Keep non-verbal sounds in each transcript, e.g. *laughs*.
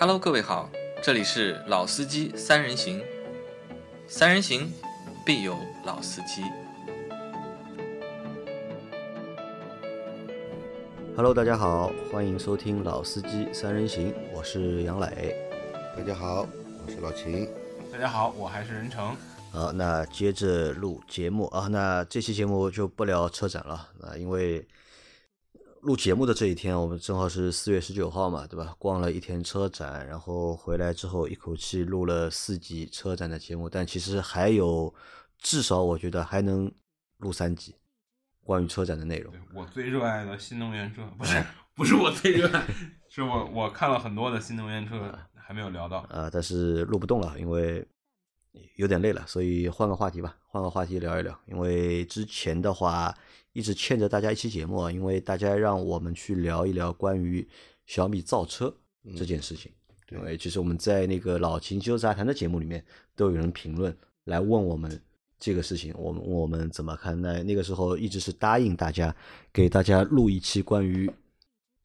Hello，各位好，这里是老司机三人行，三人行必有老司机。Hello，大家好，欢迎收听《老司机三人行》，我是杨磊。大家好，我是老秦。大家好，我还是任成。好，那接着录节目啊，那这期节目就不聊车展了啊，因为录节目的这一天，我们正好是四月十九号嘛，对吧？逛了一天车展，然后回来之后一口气录了四集车展的节目，但其实还有至少我觉得还能录三集关于车展的内容。我最热爱的新能源车，不是 *laughs* 不是我最热爱，是我我看了很多的新能源车，还没有聊到。啊，但是录不动了，因为有点累了，所以换个话题吧，换个话题聊一聊。因为之前的话一直欠着大家一期节目啊，因为大家让我们去聊一聊关于小米造车这件事情。因为其实我们在那个老秦修杂谈的节目里面都有人评论来问我们这个事情，我们问我们怎么看待。那个时候一直是答应大家给大家录一期关于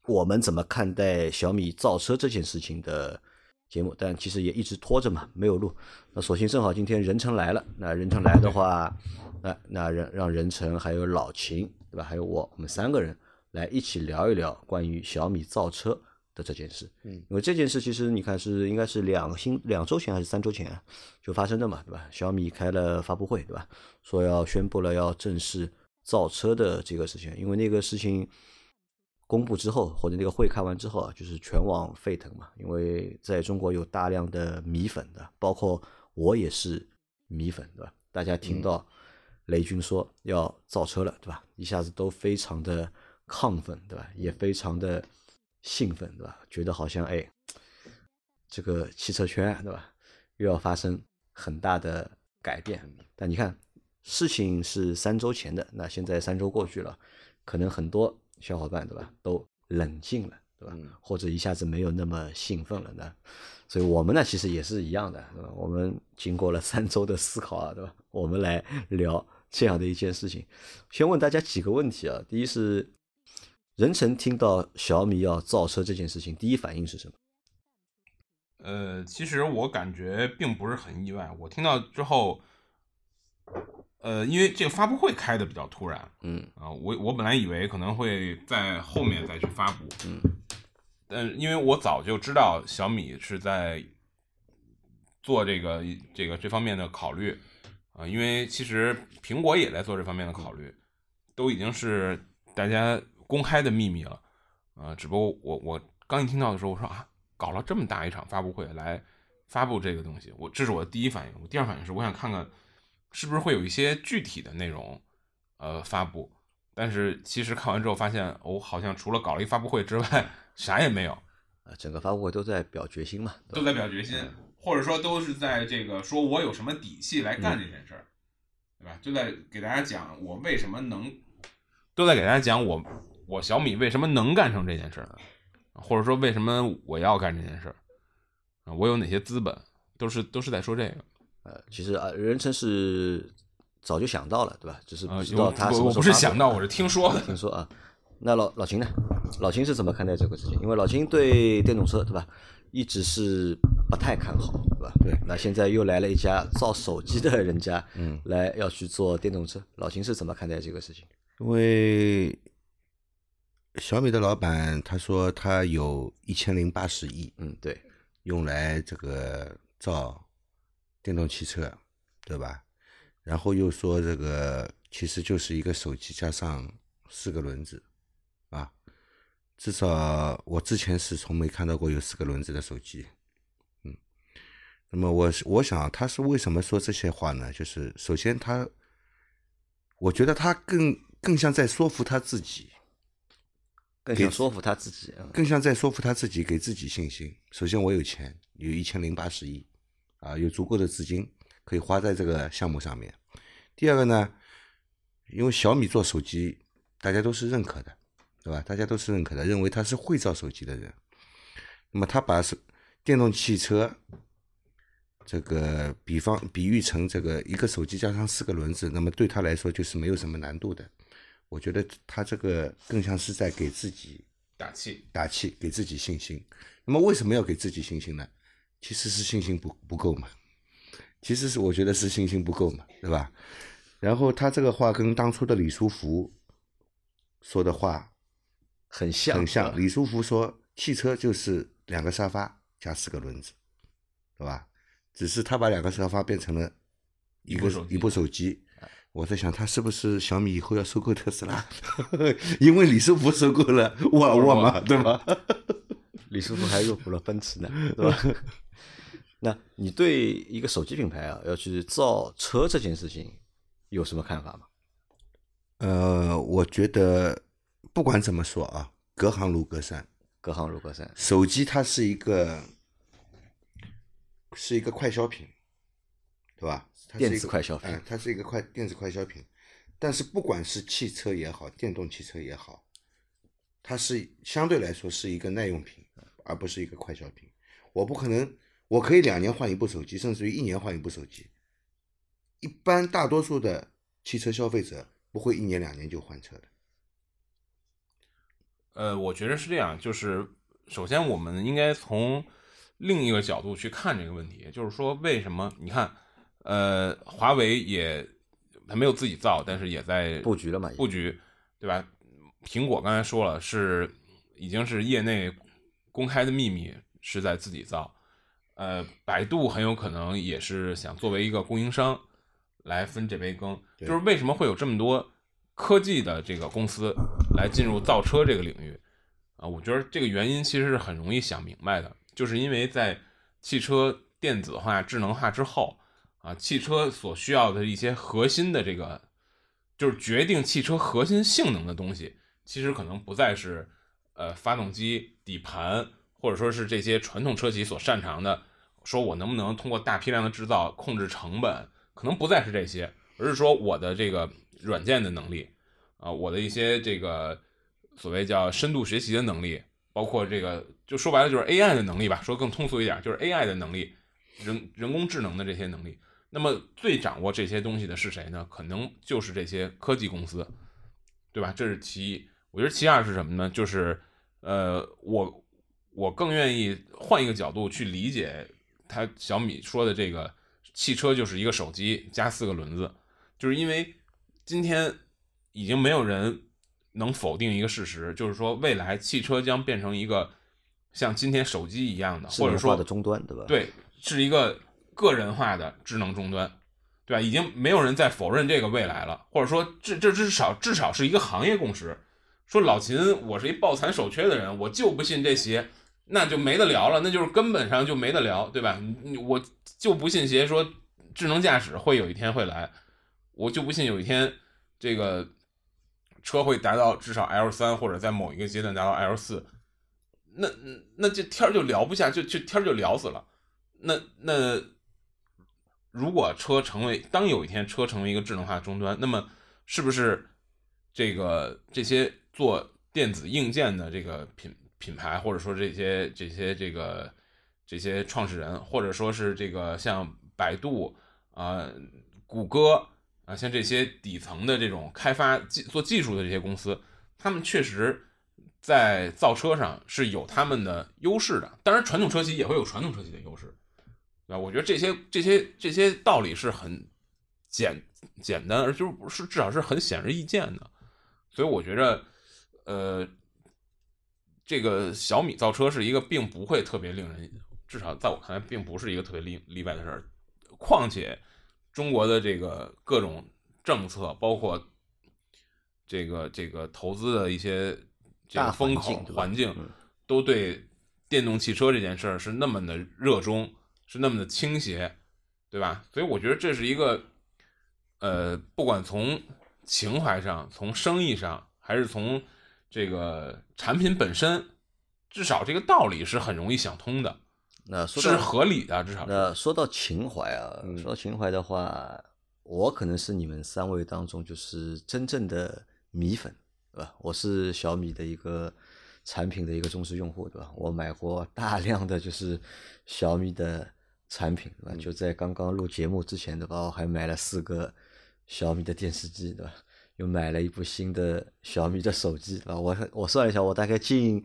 我们怎么看待小米造车这件事情的节目，但其实也一直拖着嘛，没有录。那索性正好今天任成来了，那任成来的话，那那让让任成还有老秦对吧，还有我，我们三个人来一起聊一聊关于小米造车的这件事。嗯，因为这件事其实你看是应该是两个星两周前还是三周前啊就发生的嘛，对吧？小米开了发布会，对吧？说要宣布了要正式造车的这个事情，因为那个事情公布之后，或者那个会开完之后啊，就是全网沸腾嘛。因为在中国有大量的米粉的，包括我也是米粉，对吧？大家听到雷军说要造车了，对吧？一下子都非常的亢奋，对吧？也非常的兴奋，对吧？觉得好像哎，这个汽车圈，对吧？又要发生很大的改变。但你看，事情是三周前的，那现在三周过去了，可能很多小伙伴对吧都冷静了，对吧？或者一下子没有那么兴奋了呢？所以我们呢其实也是一样的，对吧？我们经过了三周的思考啊，对吧？我们来聊这样的一件事情。先问大家几个问题啊，第一是任成听到小米要造车这件事情，第一反应是什么？呃，其实我感觉并不是很意外。我听到之后，呃，因为这个发布会开的比较突然，嗯。啊、我我本来以为可能会在后面再去发布，嗯，但因为我早就知道小米是在做这个这个这方面的考虑。啊、因为其实苹果也在做这方面的考虑，都已经是大家公开的秘密了。啊、只不过我我刚一听到的时候，我说啊，搞了这么大一场发布会来发布这个东西，我这是我的第一反应。我第二反应是我想看看是不是会有一些具体的内容呃发布，但是其实看完之后发现，哦，好像除了搞了一发布会之外，*laughs* 啥也没有，啊，整个发布会都在表决心嘛，都？在表决心，或者说都是在这个说我有什么底气来干这件事儿，对吧？就在给大家讲我为什么能，都在给大家讲我我小米为什么能干成这件事儿，或者说为什么我要干这件事我有哪些资本，都是都是在说这个。呃，其实啊，任成是早就想到了，对吧？只是不啊，知道他什我不是想到，我是听说的。听说啊，那老老秦呢？老秦是怎么看待这个事情？因为老秦对电动车，对吧，一直是不太看好，对吧？对。那现在又来了一家造手机的人家，嗯，来要去做电动车，老秦是怎么看待这个事情？因为小米的老板他说他有一千零八十亿嗯，对，用来这个造电动汽车，对吧？然后又说这个其实就是一个手机加上四个轮子，啊，至少我之前是从没看到过有四个轮子的手机，嗯。那么我我想他是为什么说这些话呢？就是首先他，我觉得他更更像在说服他自己，更想说服他自己啊。更像在说服他自己，给自己信心。首先，我有钱，有一千零八十亿，啊，有足够的资金可以花在这个项目上面。第二个呢，因为小米做手机，大家都是认可的，对吧？大家都是认可的，认为他是会造手机的人。那么他把手电动汽车这个比方比喻成这个一个手机加上四个轮子，那么对他来说就是没有什么难度的。我觉得他这个更像是在给自己打气，打气，给自己信心。那么为什么要给自己信心呢？其实是信心不不够嘛。其实是我觉得是信心不够嘛，对吧？然后他这个话跟当初的李书福说的话很像，很像。李书福说汽车就是两个沙发加四个轮子，对吧？只是他把两个沙发变成了一个一部手机一部手机。我在想，他是不是小米以后要收购特斯拉？*laughs* 因为李书福收购了沃尔沃嘛，对吧？李师傅还入股了奔驰呢，对吧？*laughs* 那你对一个手机品牌啊，要去造车这件事情有什么看法吗？呃，我觉得不管怎么说啊，隔行如隔山。隔行如隔山，手机它是一个是一个快消品，对吧？它是一个电子快消品哎它是一个快电子快消品。但是不管是汽车也好，电动汽车也好，它是相对来说是一个耐用品，而不是一个快消品。我不可能，我可以两年换一部手机，甚至于一年换一部手机。一般大多数的汽车消费者不会一年两年就换车的。呃，我觉得是这样，就是首先我们应该从另一个角度去看这个问题，就是说为什么你看，呃，华为也它没有自己造，但是也在布局了嘛？布局，对吧？苹果刚才说了，是已经是业内公开的秘密，是在自己造。呃，百度很有可能也是想作为一个供应商来分这杯羹。就是为什么会有这么多科技的这个公司来进入造车这个领域啊？我觉得这个原因其实是很容易想明白的，就是因为在汽车电子化、智能化之后啊，汽车所需要的一些核心的这个，就是决定汽车核心性能的东西，其实可能不再是呃发动机、底盘，或者说是这些传统车企所擅长的，说我能不能通过大批量的制造控制成本，可能不再是这些，而是说我的这个软件的能力啊，我的一些这个所谓叫深度学习的能力，包括这个就说白了就是 AI 的能力吧，说更通俗一点，就是 AI 的能力，人人工智能的这些能力。那么最掌握这些东西的是谁呢？可能就是这些科技公司，对吧？这是其一。我觉得其二是什么呢？就是呃，我我更愿意换一个角度去理解他小米说的这个汽车就是一个手机加四个轮子，就是因为今天已经没有人能否定一个事实，就是说未来汽车将变成一个像今天手机一样的，或者说的终端，对吧？，对，是一个个人化的智能终端，对吧？已经没有人再否认这个未来了，或者说至这至少至少是一个行业共识。说老秦，我是一抱残守缺的人，我就不信这邪，那就没得聊了，那就是根本上就没得聊，对吧？我就不信邪，说智能驾驶会有一天会来，我就不信有一天这个车会达到至少 L 三或者在某一个阶段达到 L 四，那那这天儿就聊不下，就就天儿就聊死了。那那如果车成为当有一天车成为一个智能化终端，那么是不是这个这些做电子硬件的这个品品牌，或者说这些这些这个这些创始人，或者说是这个像百度啊、谷歌啊，像这些底层的这种开发技做技术的这些公司，他们确实在造车上是有他们的优势的。当然，传统车企也会有传统车企的优势，对吧？我觉得这些这些这些道理是很简简单，而就是是至少是很显而易见的。所以我觉着，呃，这个小米造车是一个并不会特别令人，至少在我看来，并不是一个特别例例外的事儿。况且，中国的这个各种政策，包括这个这个投资的一些这个风口环境都对电动汽车这件事儿是那么的热衷，是那么的倾斜，对吧？所以我觉得这是一个，呃，不管从情怀上、从生意上，还是从这个产品本身，至少这个道理是很容易想通的，那说是合理的，至少。那说到情怀啊，嗯说到情怀的话，我可能是你们三位当中就是真正的米粉，对吧？我是小米的一个产品的一个忠实用户，对吧？我买过大量的就是小米的产品，对吧？就在刚刚录节目之前，对吧？我还买了四个小米的电视机，对吧？又买了一部新的小米的手机，对吧？我我算了一下，我大概近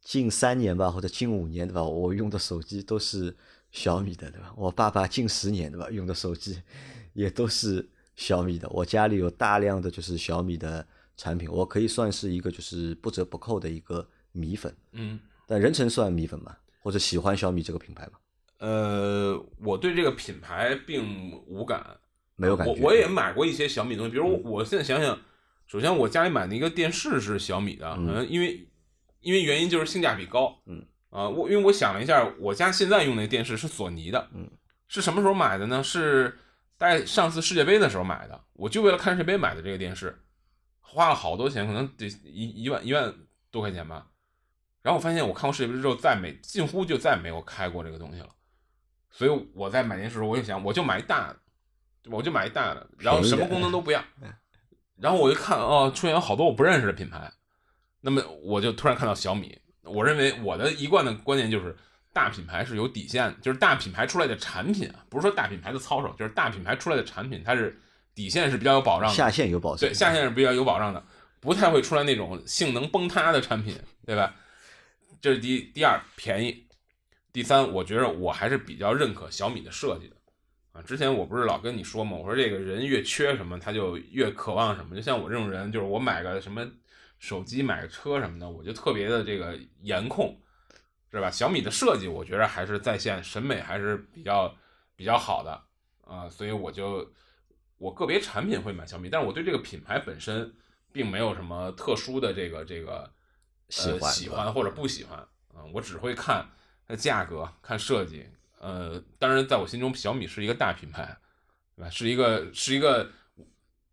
近三年吧，或者近五年，对吧？我用的手机都是小米的，对吧？我爸爸近十年，对吧？用的手机 *laughs* 也都是小米的。我家里有大量的就是小米的产品，我可以算是一个就是不折不扣的一个米粉。嗯，但人成算米粉吗？或者喜欢小米这个品牌吗？呃，我对这个品牌并无感，没有感觉。我我也买过一些小米东西，比如我现在想想，首先我家里买的一个电视是小米的，可能，因为因为原因就是性价比高，嗯啊，我因为我想了一下，我家现在用那电视是索尼的，嗯，是什么时候买的呢？是在上次世界杯的时候买的，我就为了看世界杯买的这个电视，花了好多钱，可能得一一万一万多块钱吧。然后我发现我看过世界杯之后，再没近乎就再没有开过这个东西了。所以我在买电视时候，我就想，我就买一大的，我就买一大的，然后什么功能都不要。然后我就看，哦，出现有好多我不认识的品牌，那么我就突然看到小米。我认为我的一贯的观念就是，大品牌是有底线，就是大品牌出来的产品啊，不是说大品牌的操守，就是大品牌出来的产品，它是底线是比较有保障的，下线有保障，对，下线是比较有保障的，不太会出来那种性能崩塌的产品，对吧？这是第第二，便宜。第三，我觉得我还是比较认可小米的设计的啊。之前我不是老跟你说嘛，我说这个人越缺什么，他就越渴望什么。就像我这种人，就是我买个什么手机、买个车什么的，我就特别的这个颜控，是吧？小米的设计，我觉得还是在线，审美还是比较比较好的啊。所以我就我个别产品会买小米，但是我对这个品牌本身并没有什么特殊的这个这个喜欢喜欢或者不喜欢啊，我只会看它。价格看设计，呃，当然，在我心中，小米是一个大品牌，对吧？是一个是一个，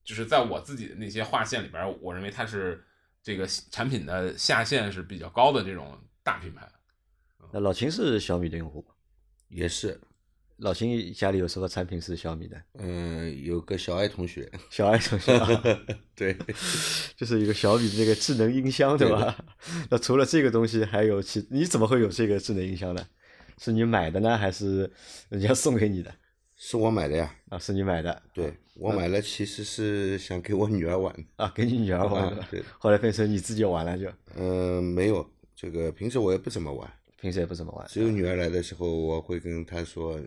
就是在我自己的那些划线里边，我认为它是这个产品的下限是比较高的这种大品牌。那老秦是小米的用户吗？也是。老秦家里有什么产品是小米的？嗯，有个小爱同学，小爱同学，*laughs* 对，就是一个小米的这个智能音箱，对吧？*laughs* 那除了这个东西，还有其你怎么会有这个智能音箱呢？是你买的呢，还是 *laughs* 人家送给你的？是我买的呀，啊，是你买的。对我买了，其实是想给我女儿玩啊，给你女儿玩的。对，后来变成你自己玩了就。嗯，没有，这个平时我也不怎么玩，平时也不怎么玩。只有女儿来的时候，我会跟她说。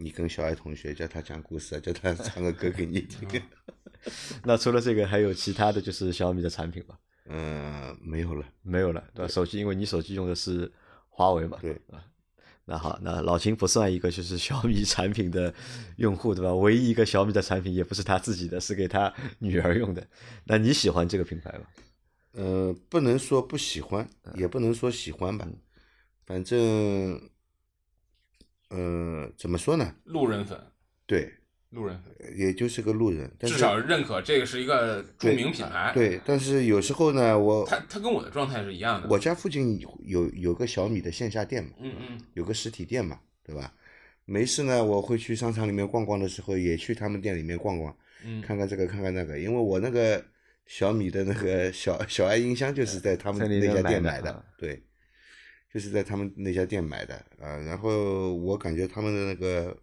你跟小爱同学叫她讲故事，叫她 *laughs* 唱个歌给你听。那除了这个，还有其他的就是小米的产品吗？嗯，没有了，没有了，对吧？手机，因为你手机用的是华为嘛。对啊。那好，那老秦不算一个就是小米产品的用户，对吧？唯一一个小米的产品也不是他自己的，是给他女儿用的。那你喜欢这个品牌吗？呃，不能说不喜欢，也不能说喜欢吧，反正。呃，怎么说呢？路人粉，对，路人，也就是个路人，至少认可这个是一个著名品牌。对，但是有时候呢，我他他跟我的状态是一样的。我家附近有有个小米的线下店嘛，嗯嗯，有个实体店嘛，对吧？没事呢，我会去商场里面逛逛的时候，也去他们店里面逛逛，嗯，看看这个，看看那个，因为我那个小米的那个 *laughs* 小小爱音箱就是在他们那家店买的，对。就是在他们那家店买的啊，然后我感觉他们的那个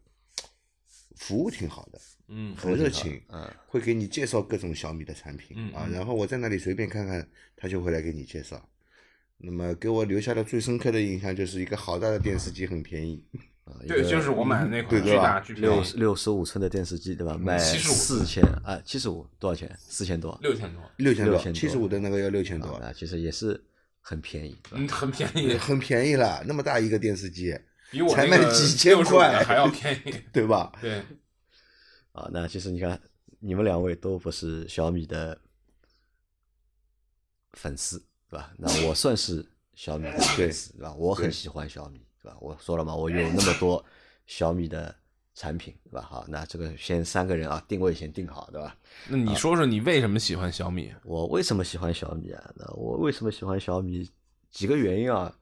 服务挺好的，嗯，很热情，嗯，会给你介绍各种小米的产品嗯啊，然后我在那里随便看看，他就会来给你介绍。那么给我留下的最深刻的印象就是一个好大的电视机，很便宜。*laughs* 对，就是我买的那款，巨大巨六六十五寸的电视机，对吧？买四千啊，七十五多少钱？四千多？六千多？六千多？七十五的那个要六千多啊，其实也是。很便宜，嗯，很便宜，很便宜了。那么大一个电视机，比我才卖几千块还要便宜，*laughs* 对吧？*laughs* 对。啊，那其实你看，你们两位都不是小米的粉丝，对吧？那我算是小米的粉丝，对吧？我很喜欢小米，对吧？我说了嘛，我有那么多小米的。产品对吧？好，那这个先三个人啊，定位先定好，对吧？那你说说你为什么喜欢小米？我为什么喜欢小米啊？那我为什么喜欢小米？几个原因啊。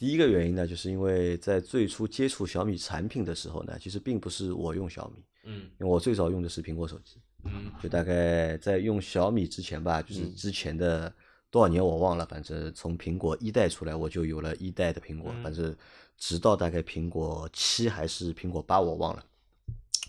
第一个原因呢，就是因为在最初接触小米产品的时候呢，其实并不是我用小米，嗯，因为我最早用的是苹果手机，嗯，就大概在用小米之前吧，就是之前的多少年我忘了，反正从苹果一代出来，我就有了一代的苹果，反正直到大概苹果七还是苹果八，我忘了。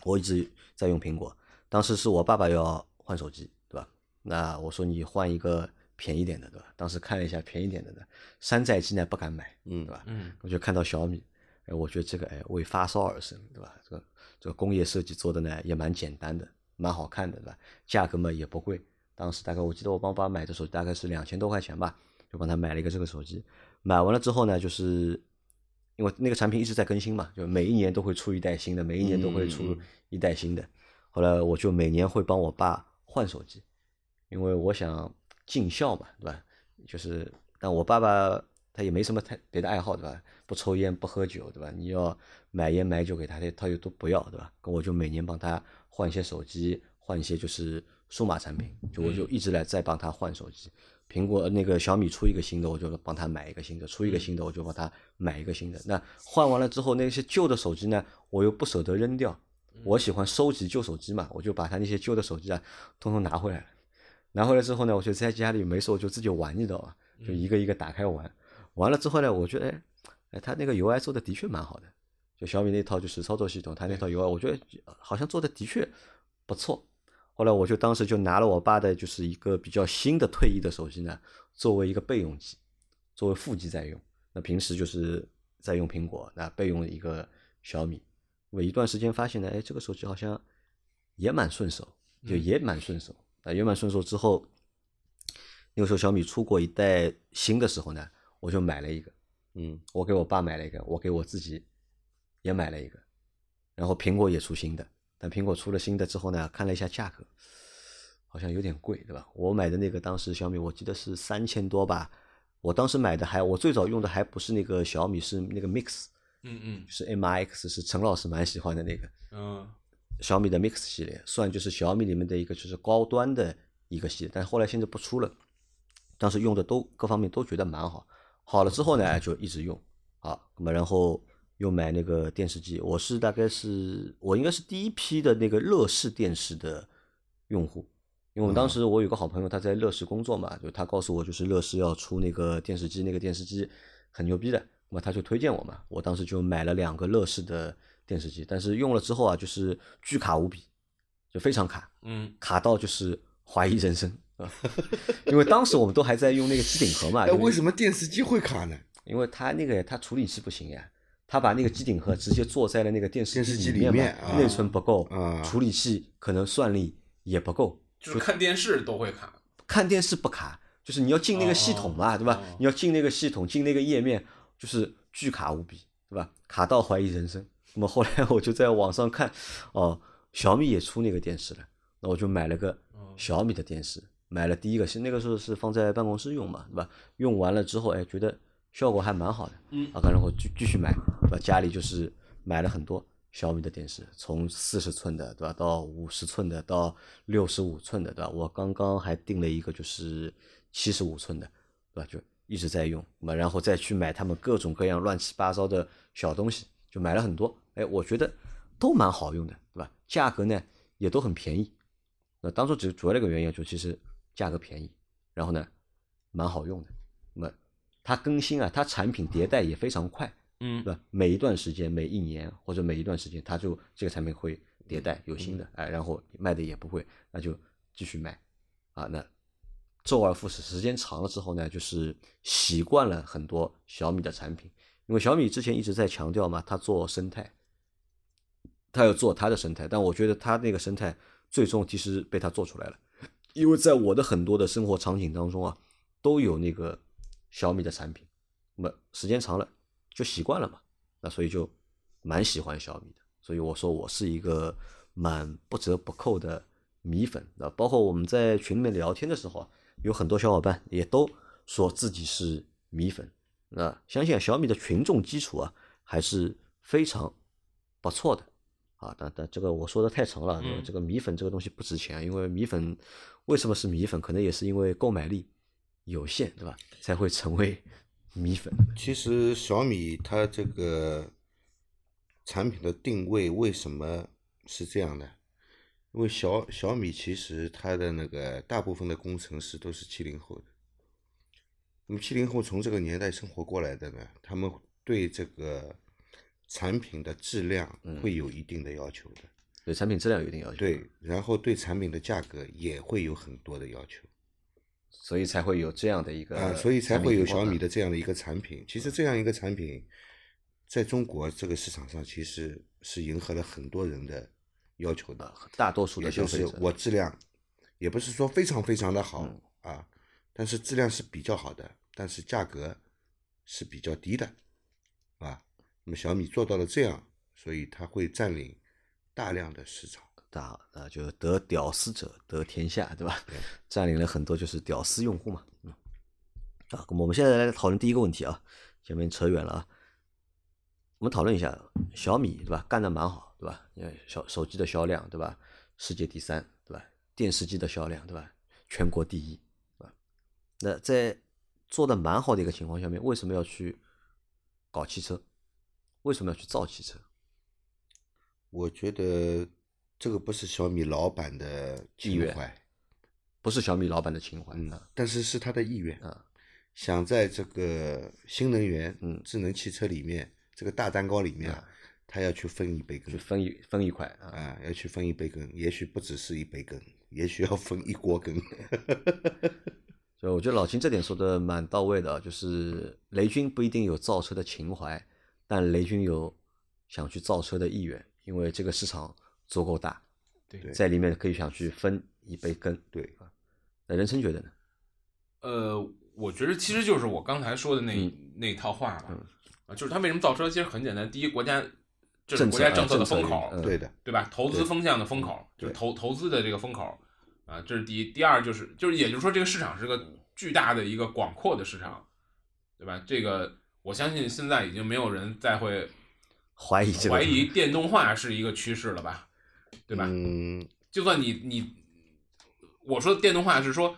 我一直在用苹果，当时是我爸爸要换手机，对吧？那我说你换一个便宜点的，对吧？当时看了一下便宜点的呢，山寨机呢不敢买，嗯对吧？嗯我就看到小米，哎，我觉得这个哎为发烧而生，对吧？这个这个工业设计做的呢也蛮简单的，蛮好看的，对吧？价格嘛也不贵，当时大概我记得我帮我爸买的手机大概是两千多块钱吧，就帮他买了一个这个手机。买完了之后呢，就是因为那个产品一直在更新嘛，就每一年都会出一代新的，每一年都会出一代新的。后来我就每年会帮我爸换手机，因为我想尽孝嘛，对吧？就是但我爸爸他也没什么太别的爱好，对吧？不抽烟不喝酒，对吧？你要买烟买酒给他，他他又都不要，对吧？跟我就每年帮他换一些手机，换一些就是数码产品，就我就一直来在帮他换手机。苹果那个小米出一个新的，我就帮他买一个新的；出一个新的，我就帮他买一个新的。那换完了之后，那些旧的手机呢，我又不舍得扔掉，我喜欢收集旧手机嘛，我就把他那些旧的手机啊，通通拿回来了。拿回来之后呢，我就在家里没事我就自己玩，你知道吧？就一个一个打开玩。完了之后呢，我觉得哎，哎，他那个 UI 做的的确蛮好的，就小米那套就是操作系统，他那套 UI 我觉得好像做的的确不错。后来我就当时就拿了我爸的就是一个比较新的退役的手机呢，作为一个备用机，作为副机在用。那平时就是在用苹果，那备用一个小米。我一段时间发现呢，哎，这个手机好像也蛮顺手，就也蛮顺手。啊，圆满顺手之后，那个时候小米出过一代新的时候呢，我就买了一个。嗯我给我爸买了一个，我给我自己也买了一个，然后苹果也出新的，但苹果出了新的之后呢，看了一下价格，好像有点贵，对吧？我买的那个当时小米我记得是三千多吧，我当时买的还我最早用的还不是那个小米，是那个 Mix，嗯嗯就是 MIX，是陈老师蛮喜欢的那个嗯小米的 Mix 系列，算就是小米里面的一个就是高端的一个系列，但后来现在不出了，当时用的都各方面都觉得蛮好。好了之后呢，就一直用，好，那么然后又买那个电视机，我是大概是我应该是第一批的那个乐视电视的用户，因为我们当时我有个好朋友他在乐视工作嘛，就他告诉我就是乐视要出那个电视机，那个电视机很牛逼的，那么他就推荐我嘛，我当时就买了两个乐视的电视机，但是用了之后啊，就是巨卡无比，就非常卡，嗯卡到就是怀疑人生啊，*laughs* 因为当时我们都还在用那个机顶盒嘛，*laughs* 哎，为什么电视机会卡呢？因为它那个它处理器不行呀，它把那个机顶盒直接做在了那个电视电视机里面啊内存不够，啊处理器可能算力也不够，就是看电视都会卡。看电视不卡，就是你要进那个系统嘛，对吧？哦你要进那个系统，进那个页面，就是巨卡无比，对吧？卡到怀疑人生。那么后来 *laughs* 我就在网上看，哦，小米也出那个电视了，那我就买了个小米的电视，买了第一个，是那个时候是放在办公室用嘛，对吧？用完了之后，哎，觉得效果还蛮好的，嗯啊，然后继继续买，对吧？家里就是买了很多小米的电视，从四十寸的，对吧，到五十寸的，到六十五寸的，对吧？我刚刚还订了一个就是七十五寸的，对吧？就一直在用，那么然后再去买他们各种各样乱七八糟的小东西，就买了很多，哎，我觉得都蛮好用的，对吧？价格呢也都很便宜。那当初只主要的一个原因就其实价格便宜，然后呢蛮好用的。那么它更新啊，它产品迭代也非常快，嗯对吧？每一段时间、每一年或者每一段时间，它就这个产品会迭代有新的，哎，然后卖的也不会，那就继续卖啊。那周而复始，时间长了之后呢，就是习惯了很多小米的产品，因为小米之前一直在强调嘛，它做生态，它要做它的生态，但我觉得它那个生态最终其实被它做出来了，因为在我的很多的生活场景当中啊，都有那个小米的产品，那么时间长了就习惯了嘛，那所以就蛮喜欢小米的，所以我说我是一个蛮不折不扣的米粉啊，包括我们在群里面聊天的时候啊，有很多小伙伴也都说自己是米粉，那相信啊小米的群众基础啊还是非常不错的。啊，但但这个我说的太长了，这个米粉这个东西不值钱，因为米粉为什么是米粉？可能也是因为购买力有限，对吧？才会成为米粉。其实小米它这个产品的定位为什么是这样的？因为小小米其实它的那个大部分的工程师都是七零后的，那么七零后从这个年代生活过来的呢，他们对这个产品的质量会有一定的要求的。对产品质量有一定要求，，对，然后对产品的价格也会有很多的要求所以才会有这样的一个啊，所以才会有小米的的这样的一个产品。其实这样一个产品，在中国这个市场上，其实是迎合了很多人的要求的。大多数也就是的消费者，我质量也不是说非常非常的好、嗯啊，但是质量是比较好的，但是价格是比较低的，啊，那么小米做到了这样，所以它会占领大量的市场。大啊，就得屌丝者得天下，对吧？*laughs* 占领了很多就是屌丝用户嘛。嗯，啊，我们现在来讨论第一个问题啊，前面扯远了啊。我们讨论一下小米，对吧？干的蛮好，对吧？因为小手机的销量，对吧？世界第三，对吧？电视机的销量，对吧？全国第一，对吧？那在做的蛮好的一个情况下面，为什么要去搞汽车？为什么要去造汽车？我觉得这个不是小米老板的情怀，不是小米老板的情怀嗯啊，，但是是他的意愿啊，想在这个新能源、嗯智能汽车里面这个大蛋糕里面啊，他要去分一杯羹去分一分一块啊。啊，要去分一杯羹，也许不只是一杯羹，也许要分一锅羹。*laughs* 所以我觉得老秦这点说的蛮到位的啊，就是雷军不一定有造车的情怀，但雷军有想去造车的意愿，因为这个市场足够大，对在里面可以想去分一杯羹。对那任琛觉得呢？呃，我觉得其实就是我刚才说的那、嗯那套话吧，嗯啊，就是他为什么造车，其实很简单，第一，国家这是国家政策的风口，嗯对的，对吧？投资风向的风口，就是投投资的这个风口啊，这是第一。第二就是就是也就是说，这个市场是个巨大的一个广阔的市场，对吧？这个我相信现在已经没有人再会怀疑怀疑电动化是一个趋势了吧，对吧？嗯，就算你你我说的电动化是说，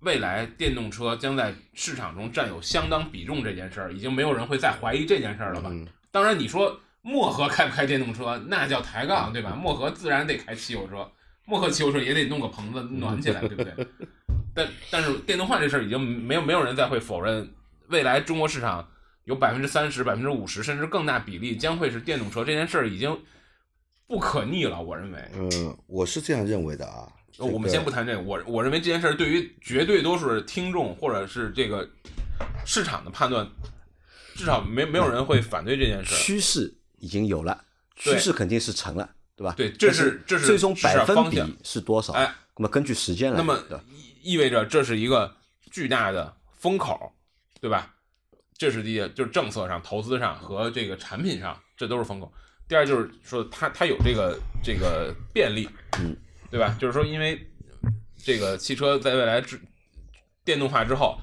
未来电动车将在市场中占有相当比重这件事儿，已经没有人会再怀疑这件事儿了吧？嗯当然，你说漠河开不开电动车，那叫抬杠，对吧？漠河自然得开汽油车，漠河汽油车也得弄个棚子暖起来，对不对？*laughs* 但但是电动化这事儿已经没有没有人再会否认，未来中国市场有百分之三十、百分之五十甚至更大比例将会是电动车，这件事儿已经不可逆了，我认为。嗯，我是这样认为的啊。呃我们先不谈这个，我我认为这件事儿对于绝对多数的听众或者是这个市场的判断，至少没没有人会反对这件事儿。趋势已经有了，趋势肯定是成了，对吧？对这是这是最终百分比是多少？哎，那么根据时间来，那么意意味着这是一个巨大的风口，对吧？这是第一，就是政策上、投资上和这个产品上，这都是风口。第二就是说它它有这个这个便利，嗯，对吧？就是说因为这个汽车在未来之电动化之后，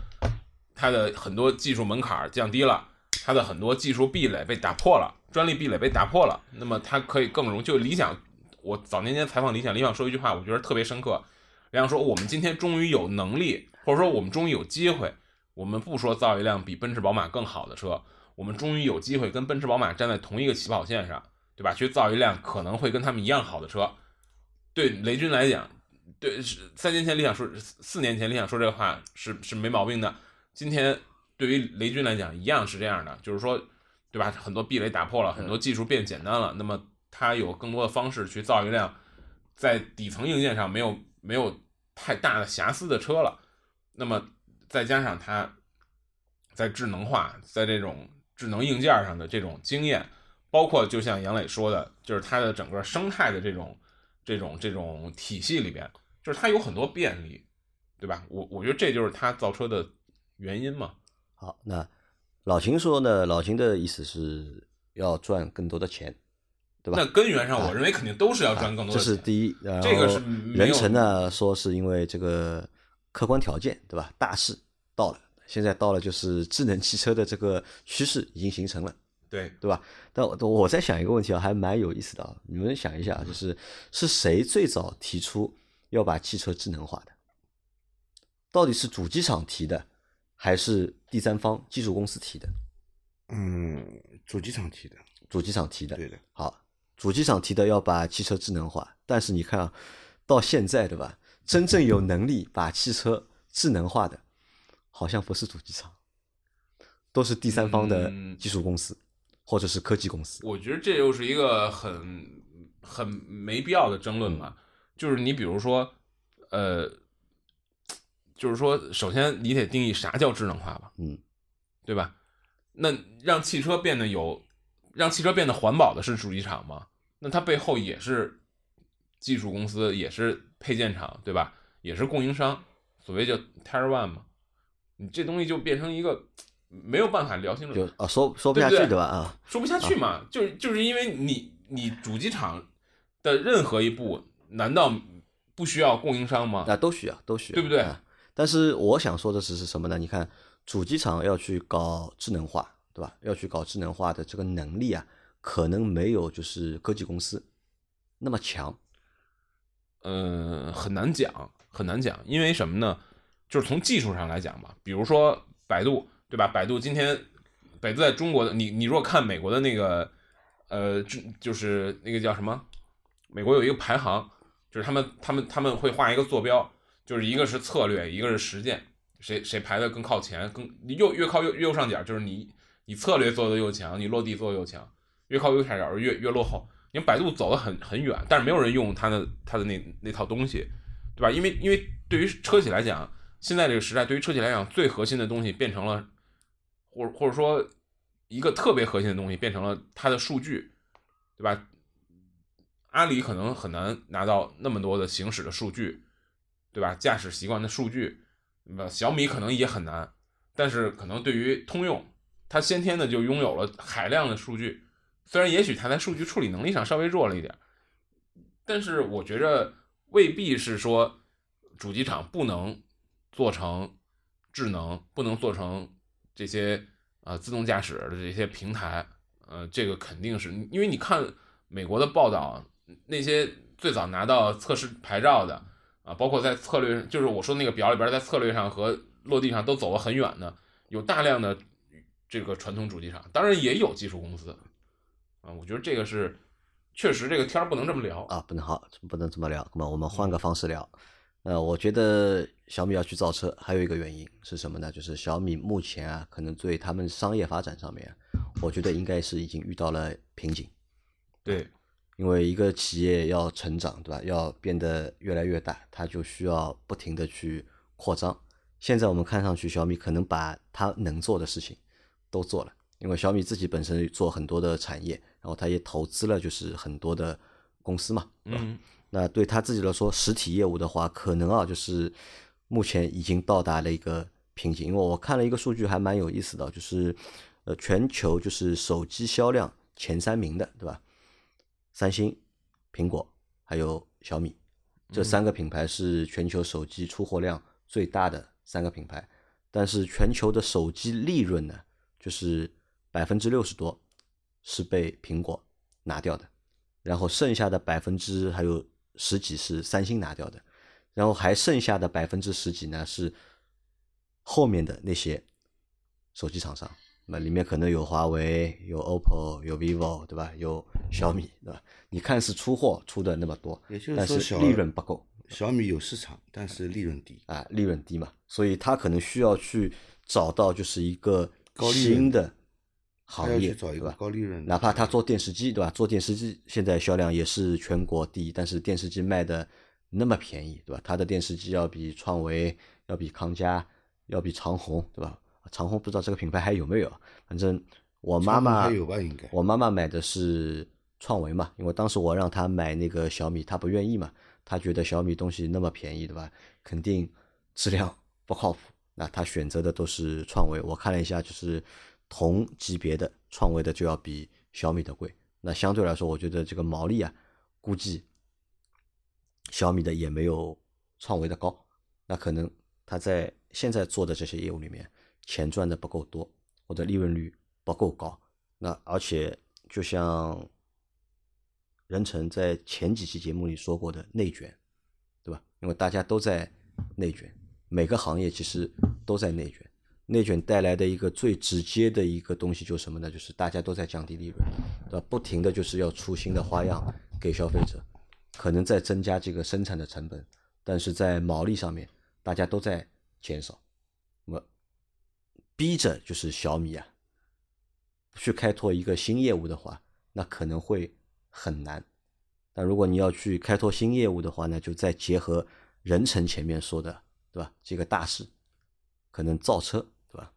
它的很多技术门槛降低了，它的很多技术壁垒被打破了，专利壁垒被打破了，那么它可以更容就理想。我早年间采访理想，理想说一句话，我觉得特别深刻。理想说，我们今天终于有能力，或者说我们终于有机会，我们不说造一辆比奔驰、宝马更好的车，我们终于有机会跟奔驰、宝马站在同一个起跑线上，对吧？去造一辆可能会跟他们一样好的车。对雷军来讲，对三年前理想说，四年前理想说这话是是没毛病的。今天对于雷军来讲，一样是这样的，就是说，对吧？很多壁垒打破了，很多技术变简单了，那么它有更多的方式去造一辆在底层硬件上没有没有太大的瑕疵的车了。那么再加上它在智能化，在这种智能硬件上的这种经验，包括就像杨磊说的，就是它的整个生态的这种这种这种体系里边，就是它有很多便利，对吧？我我觉得这就是它造车的原因嘛。好，那老秦说呢？老秦的意思是要赚更多的钱，对吧？那根源上，我认为肯定都是要赚更多这的钱。是第一。然这个是人成呢说是因为这个客观条件，对吧？大势到了，现在到了就是智能汽车的这个趋势已经形成了。对，对吧？但我我在想一个问题啊，还蛮有意思的啊。你们想一下，就是是谁最早提出要把汽车智能化的？到底是主机厂提的，还是第三方技术公司提的？嗯，主机厂提的，主机厂提的。对的。好，主机厂提的要把汽车智能化，但是你看啊，到现在对吧？真正有能力把汽车智能化的，好像不是主机厂，都是第三方的嗯技术公司。或者是科技公司。我觉得这又是一个很很没必要的争论嘛。就是你比如说，呃，就是说，首先你得定义啥叫智能化吧，嗯，对吧？那让汽车变得有，让汽车变得环保的是主机厂吗？那它背后也是技术公司，也是配件厂，对吧？也是供应商，所谓叫 Tier One 嘛。你这东西就变成一个没有办法聊清楚，就啊说说不下去对吧？啊，说不下去嘛，就是就是因为你你主机厂的任何一步，难道不需要供应商吗？那都需要，都需要，对不对啊但是我想说的是是什么呢？你看，主机厂要去搞智能化，对吧？要去搞智能化的这个能力啊，可能没有就是科技公司那么强。呃，很难讲，很难讲，因为什么呢？就是从技术上来讲吧，比如说百度，对吧？百度今天，百度在中国的，你你如果看美国的那个，呃，就就是那个叫什么？美国有一个排行，就是他们他们他们会画一个坐标，就是一个是策略，一个是实践，谁谁排的更靠前，更你右越靠右右上角，就是你你策略做的又强，你落地做的又强，越靠右下角越越落后。因为百度走的很很远，但是没有人用它的它的那那套东西，对吧？因为因为对于车企来讲，现在这个时代对于车企来讲，最核心的东西变成了，或或者说一个特别核心的东西变成了它的数据，对吧？阿里可能很难拿到那么多的行驶的数据，对吧？驾驶习惯的数据，那小米可能也很难，但是可能对于通用，它先天的就拥有了海量的数据。虽然也许它在数据处理能力上稍微弱了一点，但是我觉着未必是说主机厂不能做成智能，不能做成这些呃自动驾驶的这些平台，呃，这个肯定是因为你看美国的报道，那些最早拿到测试牌照的啊，包括在策略，就是我说那个表里边，在策略上和落地上都走了很远的，有大量的这个传统主机厂，当然也有技术公司。啊，我觉得这个是确实，这个天儿不能这么聊啊，不能好，不能这么聊。那么我们换个方式聊。呃，我觉得小米要去造车，还有一个原因是什么呢？就是小米目前啊，可能对他们商业发展上面，我觉得应该是已经遇到了瓶颈。对，因为一个企业要成长，对吧？要变得越来越大，它就需要不停的去扩张。现在我们看上去，小米可能把它能做的事情都做了，因为小米自己本身做很多的产业。然后它也投资了，就是很多的公司嘛，嗯，那对他自己来说，实体业务的话，可能啊，就是目前已经到达了一个瓶颈。因为我看了一个数据，还蛮有意思的，就是呃，全球就是手机销量前三名的，对吧？三星、苹果还有小米。这三个品牌是全球手机出货量最大的三个品牌，但是全球的手机利润呢，就是百分之六十多。是被苹果拿掉的，然后剩下的百分之还有十几是三星拿掉的，然后还剩下的百分之十几呢是后面的那些手机厂商，那里面可能有华为、有 OPPO、有 vivo，对吧？有小米，对吧？你看是出货出的那么多，也就是但是说小利润不够小米有市场，但是利润低。啊，利润低嘛，所以他可能需要去找到就是一个新的行业，对吧？高利润哪怕他做电视机，对吧？做电视机现在销量也是全国第一，但是电视机卖的那么便宜，对吧？他的电视机要比创维、要比康佳、要比长虹，对吧？长虹不知道这个品牌还有没有，反正我妈妈长虹还有吧应该我妈妈买的是创维嘛，因为当时我让她买那个小米，她不愿意嘛，她觉得小米东西那么便宜，对吧？肯定质量不靠谱，那她选择的都是创维。我看了一下，就是同级别的创维的就要比小米的贵，那相对来说，我觉得这个毛利啊，估计小米的也没有创维的高，那可能他在现在做的这些业务里面，钱赚的不够多，或者利润率不够高。那而且就像任成在前几期节目里说过的内卷，对吧？因为大家都在内卷，每个行业其实都在内卷。内卷带来的一个最直接的一个东西就是什么呢？就是大家都在降低利润，对吧？不停的就是要出新的花样给消费者，可能在增加这个生产的成本，但是在毛利上面大家都在减少，逼着就是小米啊，去开拓一个新业务的话，那可能会很难。但如果你要去开拓新业务的话呢，就再结合任成前面说的，对吧？这个大事，可能造车，对吧？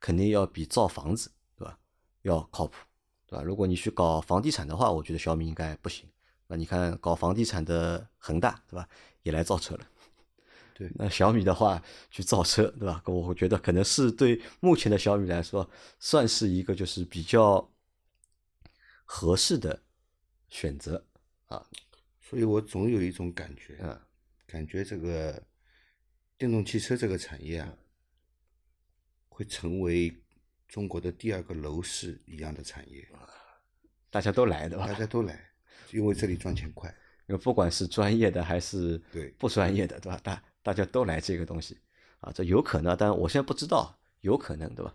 肯定要比造房子，对吧？要靠谱，对吧？如果你去搞房地产的话，我觉得小米应该不行。那你看搞房地产的恒大，对吧？也来造车了。对，那小米的话去造车，对吧？我觉得可能是对目前的小米来说，算是一个就是比较合适的选择啊。所以我总有一种感觉，嗯，感觉这个电动汽车这个产业啊，会成为中国的第二个楼市一样的产业，大家都来的吧大？家都来，因为这里赚钱快。因为不管是专业的还是对不专业的，对吧？大大家都来这个东西啊，这有可能，但我现在不知道，有可能，对吧？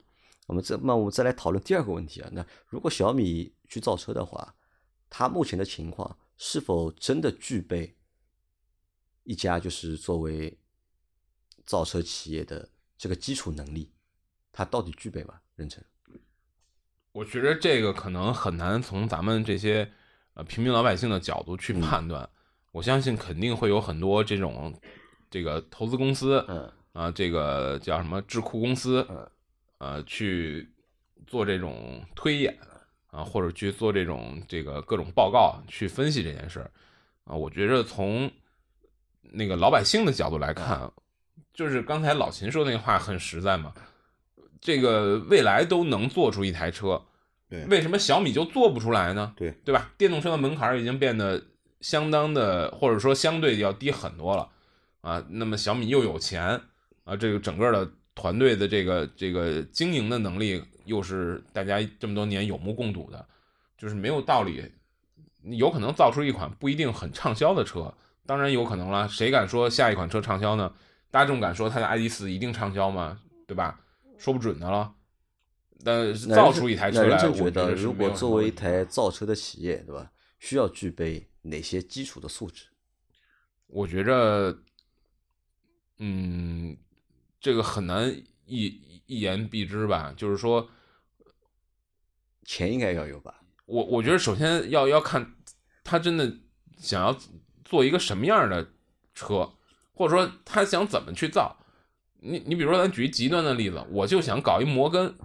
我们这那我们再来讨论第二个问题啊，那如果小米去造车的话，它目前的情况是否真的具备一家就是作为造车企业的这个基础能力？它到底具备吗？任成？我觉得这个可能很难从咱们这些呃平民老百姓的角度去判断。我相信肯定会有很多这种这个投资公司，嗯啊，这个叫什么智库公司嗯，呃，去做这种推演啊，或者去做这种这个各种报告去分析这件事儿啊。我觉着从那个老百姓的角度来看，就是刚才老秦说那话很实在嘛。这个未来都能做出一台车，对为什么小米就做不出来呢？对对吧？电动车的门槛已经变得相当的，或者说相对要低很多了啊。那么小米又有钱啊，这个整个的团队的这个这个经营的能力又是大家这么多年有目共睹的，就是没有道理，有可能造出一款不一定很畅销的车，当然有可能了。谁敢说下一款车畅销呢？大众敢说它的 ID 四一定畅销吗？对吧？说不准的了。但造出一台车来，我觉得，如果作为一台造车的企业，对吧？需要具备哪些基础的素质？我觉着，嗯，这个很难一一言蔽之吧。就是说，钱应该要有吧？我我觉得首先要要看他真的想要做一个什么样的车，或者说他想怎么去造。你你比如说，咱举一极端的例子，我就想搞一摩根，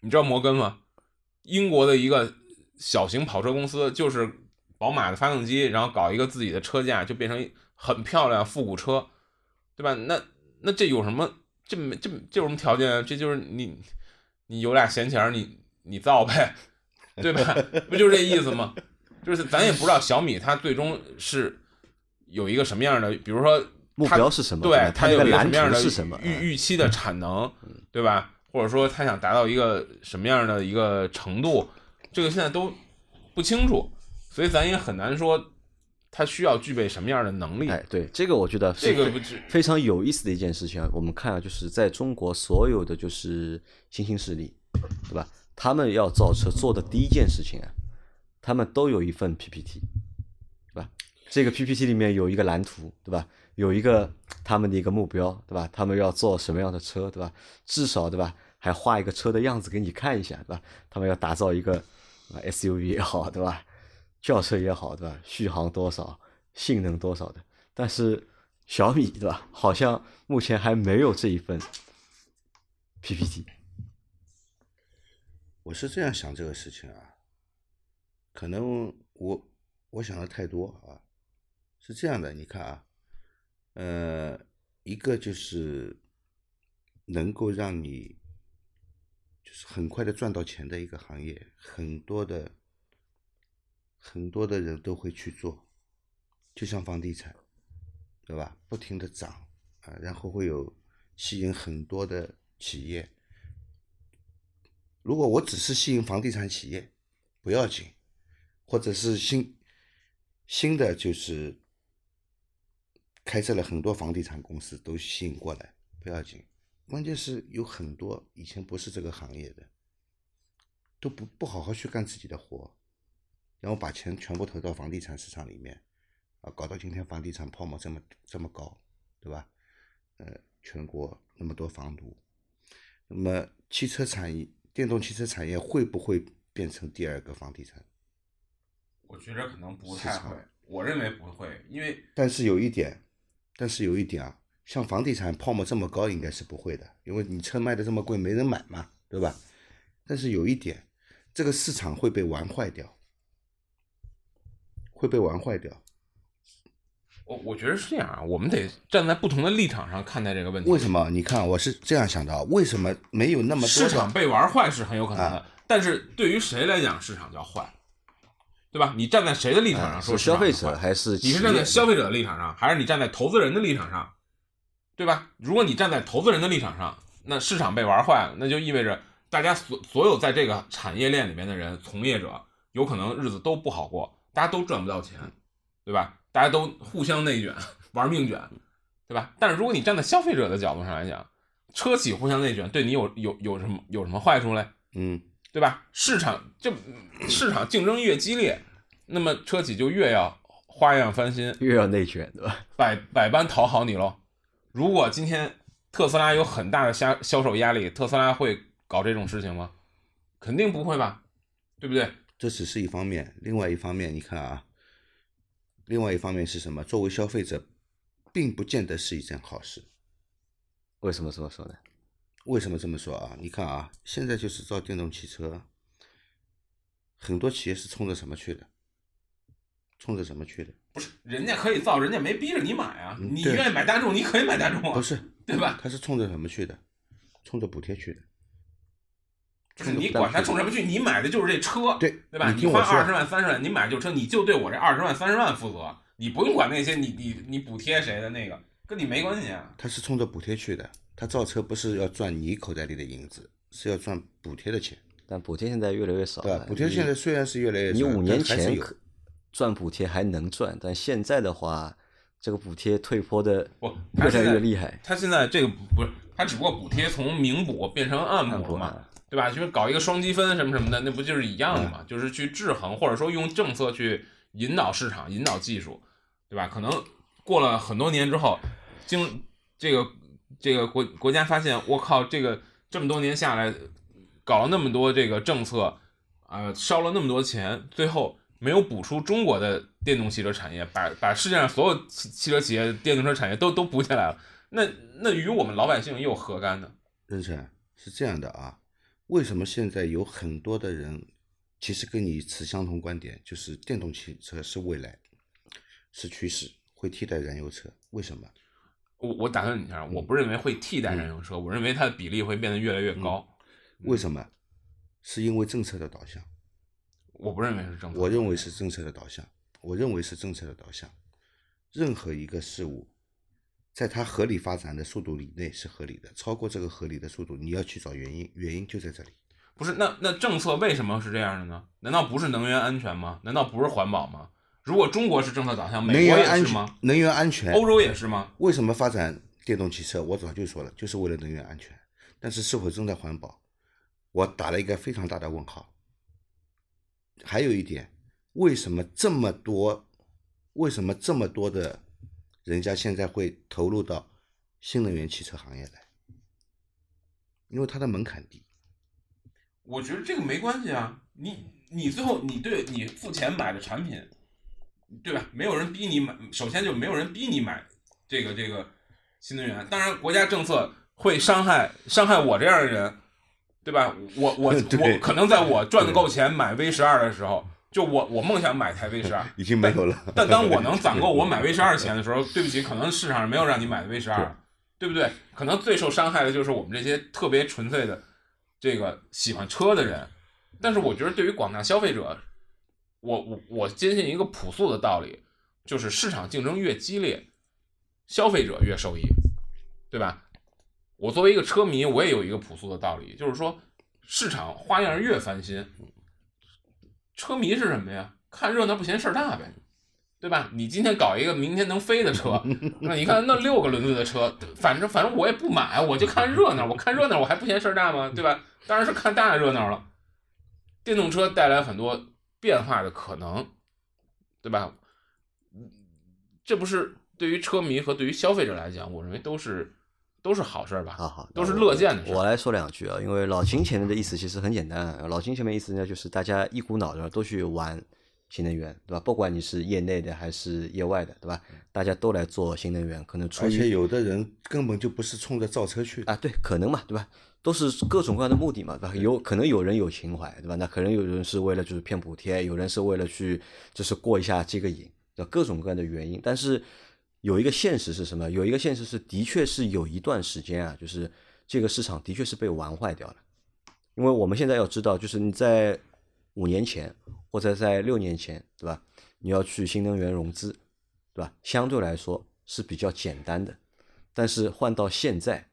你知道摩根吗？英国的一个小型跑车公司，就是宝马的发动机，然后搞一个自己的车架，就变成很漂亮复古车，对吧？那那这有什么？这没这这有什么条件啊？这就是你你有俩闲钱，你你造呗，对吧？不就是这意思吗？就是咱也不知道小米它最终是有一个什么样的，比如说目它标是什么？对它有一个什么样的是什么？嗯预预期的产能，对吧？或者说它想达到一个什么样的一个程度，这个现在都不清楚，所以咱也很难说他需要具备什么样的能力。哎，对，这个我觉得这个非常有意思的一件事情啊。我们看啊，就是在中国所有的就是新兴势力，对吧？他们要造车做的第一件事情啊，他们都有一份 PPT，对吧？这个 PPT 里面有一个蓝图，对吧？有一个他们的一个目标，对吧？他们要做什么样的车，对吧？至少，对吧？还画一个车的样子给你看一下，对吧？他们要打造一个啊 SUV 也好，对吧？轿车也好，对吧？续航多少，性能多少的。但是小米，对吧？好像目前还没有这一份 PPT。我是这样想这个事情啊，可能我我想的太多啊，是这样的，你看啊，呃，一个就是能够让你就是很快的赚到钱的一个行业，很多的很多的人都会去做，就像房地产，对吧？不停的涨啊，然后会有吸引很多的企业。如果我只是吸引房地产企业，不要紧，或者是新新的就是开设了很多房地产公司都吸引过来，不要紧。关键是有很多以前不是这个行业的，都不不好好去干自己的活，然后把钱全部投到房地产市场里面，啊，搞到今天房地产泡沫这么这么高，对吧？呃，全国那么多房奴，那么汽车产业电动汽车产业会不会变成第二个房地产？我觉得可能不太会，我认为不会，因为但是有一点，但是有一点啊，像房地产泡沫这么高，应该是不会的，因为你车卖的这么贵，没人买嘛，对吧？但是有一点，这个市场会被玩坏掉，会被玩坏掉。我我觉得是这样啊，我们得站在不同的立场上看待这个问题。为什么？你看，我是这样想的啊，为什么没有那么多市场？被玩坏是很有可能的，啊但是对于谁来讲，市场叫坏，对吧？你站在谁的立场上说是消费者还是你是站在消费者的立场上，还是你站在投资人的立场上，对吧？如果你站在投资人的立场上，那市场被玩坏了，那就意味着大家所所有在这个产业链里面的人，从业者有可能日子都不好过，大家都赚不到钱，对吧？大家都互相内卷，玩命卷，对吧？但是如果你站在消费者的角度上来讲，车企互相内卷对你有有有什么有什么坏处嘞？嗯，对吧？市场就市场竞争越激烈，那么车企就越要花样翻新，*laughs* 越要内卷，对吧？百百般讨好你喽。如果今天特斯拉有很大的销销售压力，特斯拉会搞这种事情吗？肯定不会吧，对不对？这只是一方面，另外一方面，你看啊，另外一方面是什么？作为消费者，并不见得是一件好事。为什么这么说呢？为什么这么说啊？你看啊，现在就是造电动汽车，很多企业是冲着什么去的？冲着什么去的？不是，人家可以造，人家没逼着你买啊。你愿意买大众，你可以买大众啊，不是，对吧？他是冲着什么去的？冲着补贴去的。你管他冲什么去，你买的就是这车，对对吧？你花二十万、三十万，你买就是车，你就对我这二十万、三十万负责，你不用管那些你你你补贴谁的那个，跟你没关系啊。他是冲着补贴去的。他造车不是要赚你口袋里的银子，是要赚补贴的钱，但补贴现在越来越少了。对？补贴现在虽然是越来越少，你五年前可赚补贴还能赚，但现在的话，这个补贴退坡的不，越来他现在越厉害。他现在这个不是，他只不过补贴从明补变成暗补了嘛，对吧？就是搞一个双积分什么什么的，那不就是一样的嘛？就是去制衡，或者说用政策去引导市场、引导技术，对吧？可能过了很多年之后，经这个这个国国家发现，我靠，这个这么多年下来，搞了那么多这个政策，啊、烧了那么多钱，最后没有补出中国的电动汽车产业，把把世界上所有汽汽车企业、电动车产业都都补起来了，那那与我们老百姓又何干呢？任晨是这样的啊，为什么现在有很多的人其实跟你持相同观点，就是电动汽车是未来，是趋势，会替代燃油车？为什么？我我打断你一下，我不认为会替代燃油车，我认为它的比例会变得越来越高。为什么？是因为政策的导向。我不认为是政策，我认为是政策的导向，我认为是政策的导向。任何一个事物，在它合理发展的速度以内是合理的，超过这个合理的速度，你要去找原因，原因就在这里。不是那那政策为什么是这样的呢？难道不是能源安全吗？难道不是环保吗？如果中国是政策导向，能美国源安全也是吗？，能源安全，欧洲也是吗？为什么发展电动汽车？我早就说了，就是为了能源安全。但是是否正在环保，我打了一个非常大的问号。还有一点，为什么这么多，为什么这么多的人家现在会投入到新能源汽车行业来？因为它的门槛低。我觉得这个没关系啊，你你最后你对你付钱买的产品，对吧？没有人逼你买，首先就没有人逼你买这个这个新能源。当然，国家政策会伤害伤害我这样的人，对吧？我我 *laughs* 我可能在我赚的够钱买 V 十二的时候，就我我梦想买台 V 十二，*laughs* 已经没有了。但当我能攒够 *laughs* 我买 V 十二钱的时候，对不起，可能市场上没有让你买的 V 十二，对不对？可能最受伤害的就是我们这些特别纯粹的这个喜欢车的人。但是我觉得对于广大消费者，我我我坚信一个朴素的道理，就是市场竞争越激烈，消费者越受益，对吧？我作为一个车迷，我也有一个朴素的道理，就是说市场花样越翻新，车迷是什么呀？看热闹不嫌事儿大呗，对吧？你今天搞一个明天能飞的车，那你看那六个轮子的车，反正反正我也不买，我就看热闹，我看热闹我还不嫌事儿大吗？对吧？当然是看大热闹了。电动车带来很多变化的可能，对吧？这不是对于车迷和对于消费者来讲，我认为都是都是好事儿吧？好好，都是乐见的事。我来说两句啊，因为老秦前面的意思其实很简单，啊老秦前面意思呢就是大家一股脑的都去玩新能源，对吧？不管你是业内的还是业外的，对吧？大家都来做新能源，可能出于而且有的人根本就不是冲着造车去的，啊，对，可能嘛，对吧？都是各种各样的目的嘛，对吧？有可能有人有情怀，对吧？那可能有人是为了就是骗补贴，有人是为了去就是过一下这个瘾，对吧？各种各样的原因。但是有一个现实是什么？有一个现实是，的确是有一段时间啊，就是这个市场的确是被玩坏掉了。因为我们现在要知道，就是你在五年前或者在六年前，对吧？你要去新能源融资，对吧？相对来说是比较简单的，但是换到现在，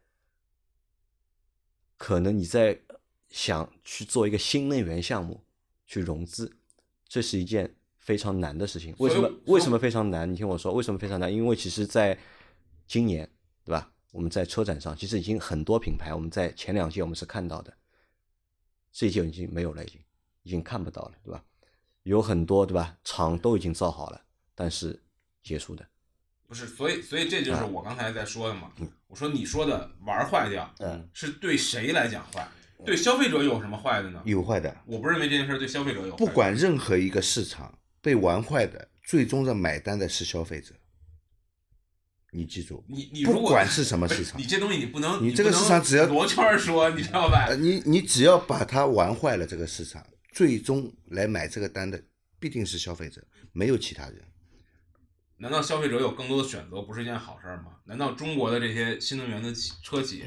可能你在想去做一个新能源项目去融资，这是一件非常难的事情。为什么？为什么非常难？你听我说，为什么非常难？因为其实在今年，对吧？我们在车展上，其实已经很多品牌，我们在前两届我们是看到的，这一届已经没有了，已经已经看不到了，对吧？有很多对吧？厂都已经造好了，但是结束的，不是，所以所以这就是我刚才在说的嘛。我说你说的玩坏掉，嗯，是对谁来讲坏？对消费者有什么坏的呢？有坏的。我不认为这件事对消费者有坏。不管任何一个市场被玩坏的，最终的买单的是消费者。你记住，你你不管是什么市场你这东西你不能，你这个市场只要罗圈说，你知道吧呃，？你你只要把它玩坏了，这个市场最终来买这个单的必定是消费者，没有其他人。难道消费者有更多的选择不是一件好事儿吗？难道中国的这些新能源的企车企，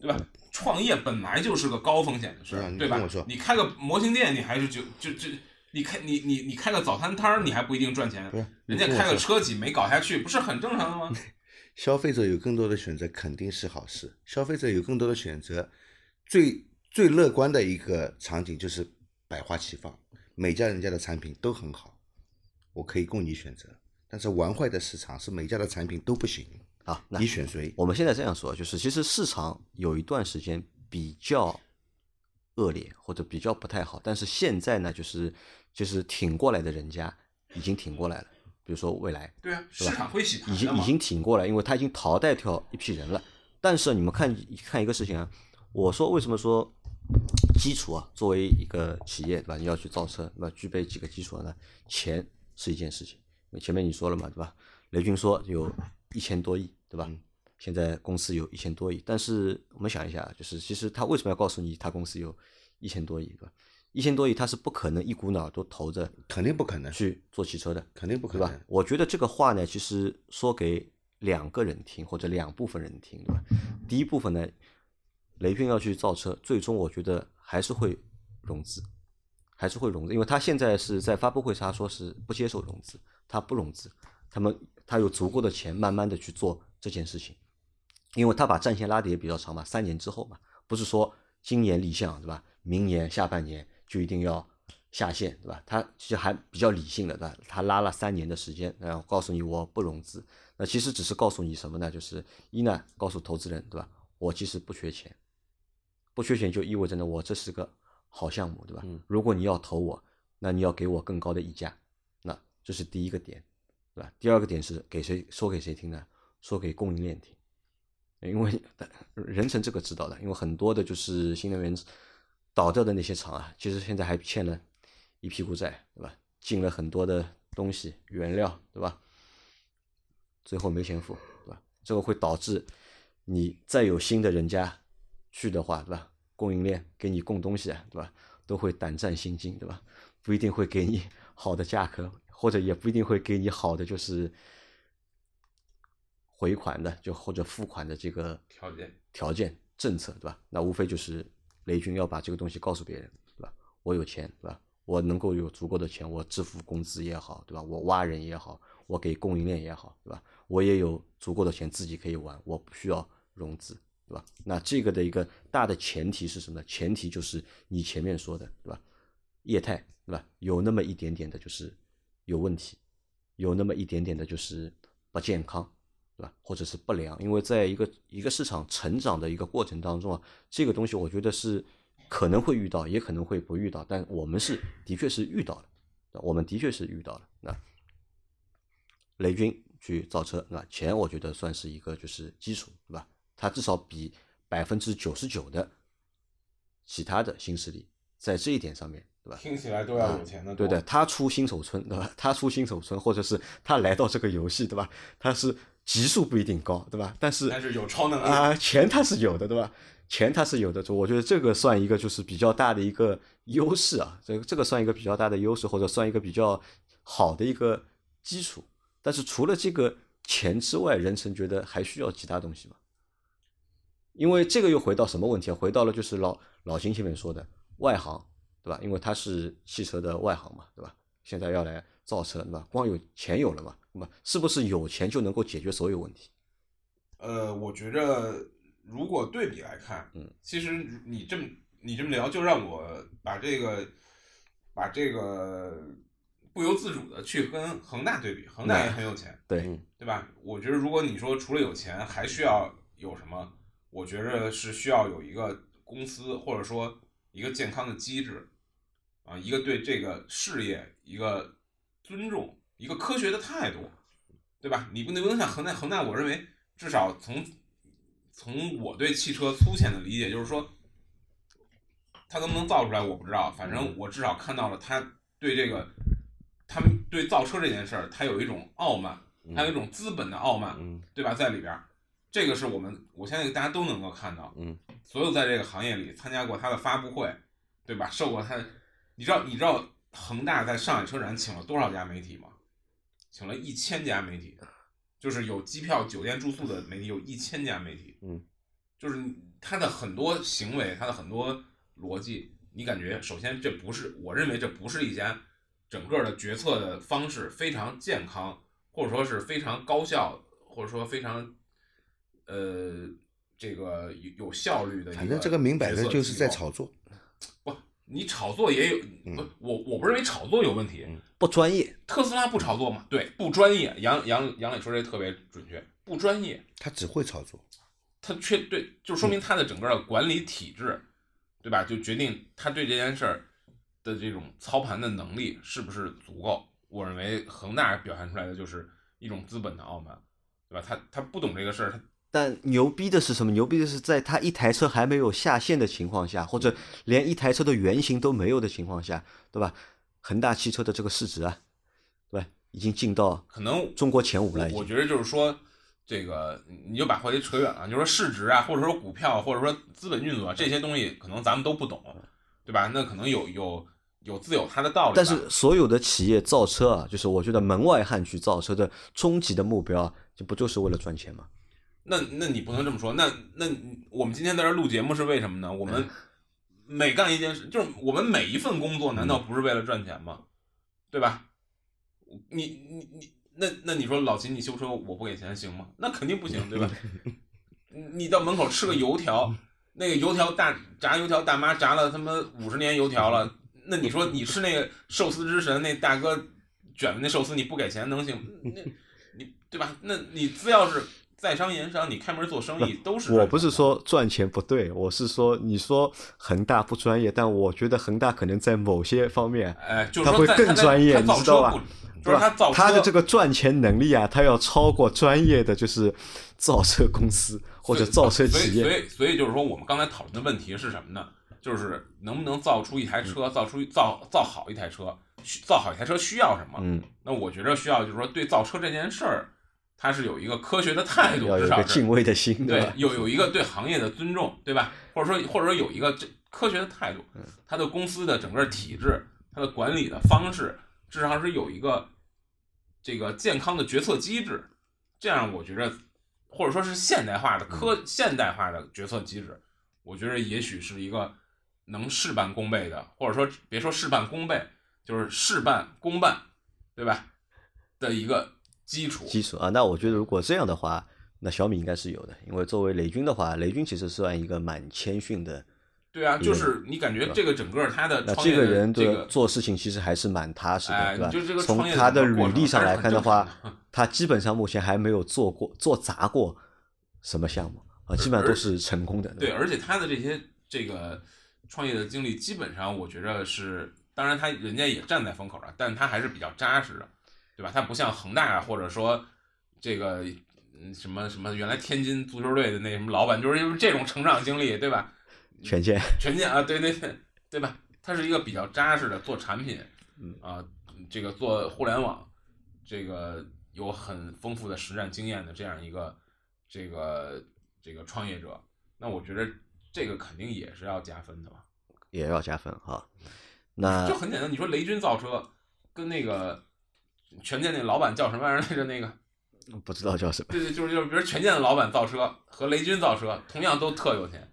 对吧？创业本来就是个高风险的事对啊儿，对吧你听我说？你开个模型店，你还是就就就你开你你你开个早餐摊儿，你还不一定赚钱不是，人家开个车企没搞下去，不是很正常的吗？*laughs* 消费者有更多的选择肯定是好事，消费者有更多的选择，最最乐观的一个场景就是百花齐放，每家人家的产品都很好，我可以供你选择。但是玩坏的市场是每家的产品都不行，啊，你选谁？我们现在这样说，就是其实市场有一段时间比较恶劣或者比较不太好，但是现在呢，就是就是挺过来的人家已经挺过来了，比如说未来对啊，市场会。已经已经挺过来，因为他已经淘汰掉一批人了。但是你们看看一个事情啊，我说为什么说基础啊，作为一个企业对吧，你要去造车，那？具备几个基础呢？钱是一件事情，前面你说了嘛，对吧？雷军说有一千多亿，对吧？现在公司有一千多亿，但是我们想一下，就是其实他为什么要告诉你他公司有一千多亿，对吧？一千多亿他是不可能一股脑都投着肯定不可能，去做汽车的，肯定不可对吧能。？我觉得这个话呢，其实说给两个人听或者两部分人听，对吧？第一部分呢，雷军要去造车，最终我觉得还是会融资，还是会融资，因为他现在是在发布会上他说是不接受融资，他不融资，他们他有足够的钱慢慢的去做这件事情，因为他把战线拉的也比较长嘛，三年之后嘛，不是说今年立项对吧？明年下半年就一定要下线对吧？他其实还比较理性的，对吧？他拉了三年的时间，然后告诉你我不融资，那其实只是告诉你什么呢？就是一呢，告诉投资人对吧？我其实不缺钱，不缺钱就意味着呢，我这是个好项目对吧？如果你要投我，那你要给我更高的溢价，那这是第一个点，对吧？第二个点是给谁说给谁听呢？说给供应链听。因为 *laughs* 人成这个知道的，因为很多的就是新能源倒掉的那些厂啊，其实现在还欠了一屁股债，对吧？进了很多的东西原料，对吧？最后没钱付，对吧？这个会导致你再有新的人家去的话，对吧？供应链给你供东西啊，对吧？都会胆战心惊，对吧？不一定会给你好的价格，或者也不一定会给你好的就是回款的，就或者付款的这个条件条件政策，对吧？那无非就是雷军要把这个东西告诉别人，对吧？我有钱，对吧？我能够有足够的钱，我支付工资也好，对吧？我挖人也好，我给供应链也好，对吧？我也有足够的钱自己可以玩，我不需要融资，对吧？那这个的一个大的前提是什么呢？前提就是你前面说的，对吧？业态，对吧？有那么一点点的就是有问题，有那么一点点的就是不健康，对吧？或者是不良，因为在一个一个市场成长的一个过程当中啊，这个东西我觉得是可能会遇到，也可能会不遇到，但我们是的确是遇到了，我们的确是遇到了。那雷军去造车，那钱我觉得算是一个就是基础，对吧？它至少比百分之九十九的其他的新势力在这一点上面，对吧？听起来都要有钱的多。对的，他出新手村，对吧？*laughs* 他出新手村，或者是他来到这个游戏，对吧？他是级数不一定高，对吧？但是但是有超能力啊，钱它是有的，对吧？钱它是有的，我觉得这个算一个就是比较大的一个优势啊，这个这个算一个比较大的优势，或者算一个比较好的一个基础。但是除了这个钱之外，任成觉得还需要其他东西吗？因为这个又回到什么问题啊？回到了就是老老金前面说的外行，对吧？因为他是汽车的外行嘛，对吧？现在要来造车，对吧？光有钱有了嘛，那么是不是有钱就能够解决所有问题？呃，我觉着如果对比来看，嗯，其实你这么你这么聊，就让我把这个把这个不由自主的去跟恒大对比，恒大也很有钱，对，对吧？我觉得如果你说除了有钱，还需要有什么？我觉着是需要有一个公司，或者说一个健康的机制，啊，一个对这个事业一个尊重，一个科学的态度，对吧？你不能不能像恒大，恒大，我认为至少从从我对汽车粗浅的理解，就是说，他能不能造出来我不知道，反正我至少看到了他对这个，他们对造车这件事儿，他有一种傲慢，还有一种资本的傲慢，嗯对吧？在里边儿，这个是我们我相信大家都能够看到，嗯，所有在这个行业里参加过他的发布会，对吧？受过他，你知道你知道恒大在上海车展请了多少家媒体吗？请了一千家媒体，就是有机票、酒店、住宿的媒体有一千家媒体，嗯，就是他的很多行为，他的很多逻辑，你感觉首先这不是，我认为这不是一家整个的决策的方式非常健康，或者说是非常高效，或者说非常呃这个有有效率的反正这个明摆着就是在炒作。不，你炒作也有，嗯不，我我不认为炒作有问题。不专业，特斯拉不炒作嘛？对，不专业。杨杨杨磊说这特别准确，不专业，他只会炒作。他却对，就说明他的整个的管理体制，对吧？就决定他对这件事儿的这种操盘的能力是不是足够。我认为恒大表现出来的就是一种资本的傲慢，对吧？他他不懂这个事儿，他但牛逼的是什么？牛逼的是在他一台车还没有下线的情况下，或者连一台车的原型都没有的情况下，对吧？恒大汽车的这个市值啊，对吧？已经进到可能中国前五了。我我觉得就是说，这个你就把话题扯远了，就是说市值啊，或者说股票，或者说资本运作啊这些东西，可能咱们都不懂，对吧？那可能有有有自有它的道理。但是所有的企业造车啊，就是我觉得门外汉去造车的终极的目标，就不就是为了赚钱吗？那那你不能这么说。那那我们今天在这录节目是为什么呢？我们每干一件事，就是我们每一份工作，难道不是为了赚钱吗？对吧？你你你，那那你说老秦，你修车我不给钱行吗？那肯定不行，对吧？*laughs* 你你到门口吃个油条，那个油条大炸油条大妈炸了他妈五十年油条了，那你说你吃那个寿司之神那大哥卷的那寿司，你不给钱能行？那你对吧？那你只要是在商言商，你开门做生意都是。我不是说赚钱不对，我是说你说恒大不专业，但我觉得恒大可能在某些方面，哎，就是他会更专业你知道吧就是他造车他的这个赚钱能力啊，他要超过专业的就是造车公司或者造车企业。所以所以就是说，我们刚才讨论的问题是什么呢？就是能不能造出一台嗯车，造出造造好一台车，造好一台车需要什么？嗯，那我觉得需要就是说，对造车这件事儿，它是有一个科学的态度，至少是敬畏的心，对？有有一个对行业的尊重，对吧？或者说或者说有一个这科学的态度，嗯它的公司的整个体制，它的管理的方式，至少是有一个这个健康的决策机制，这样我觉着，或者说是现代化的科现代化的决策机制，我觉着也许是一个能事半功倍的，或者说别说事半功倍，就是事半功半，对吧？的一个基础。基础啊，那我觉得如果这样的话，那小米应该是有的，因为作为雷军的话，雷军其实算一个蛮谦逊的，对啊，就是你感觉这个整个他的那这个人的这个做事情其实还是蛮踏实的，哎对吧就这个？从他的履历上来看的话，*laughs* 他基本上目前还没有做过做砸过什么项目啊，基本上都是成功的。对，而且他的这些这个创业的经历，基本上我觉着是，当然他人家也站在风口上，但他还是比较扎实的，对吧？他不像恒大啊，或者说这个嗯什么什么原来天津足球队的那什么老板，就是因为这种成长经历，对吧？权健，*laughs* 权健啊，对对对，对吧？他是一个比较扎实的做产品，嗯啊，这个做互联网，这个有很丰富的实战经验的这样一个这个这个创业者，那我觉得这个肯定也是要加分的嘛。也要加分哈。那就很简单，你说雷军造车跟那个权健那老板叫什么玩意儿来着？那个不知道叫什么，对对，就是就是，比如权健的老板造车和雷军造车，同样都特有钱，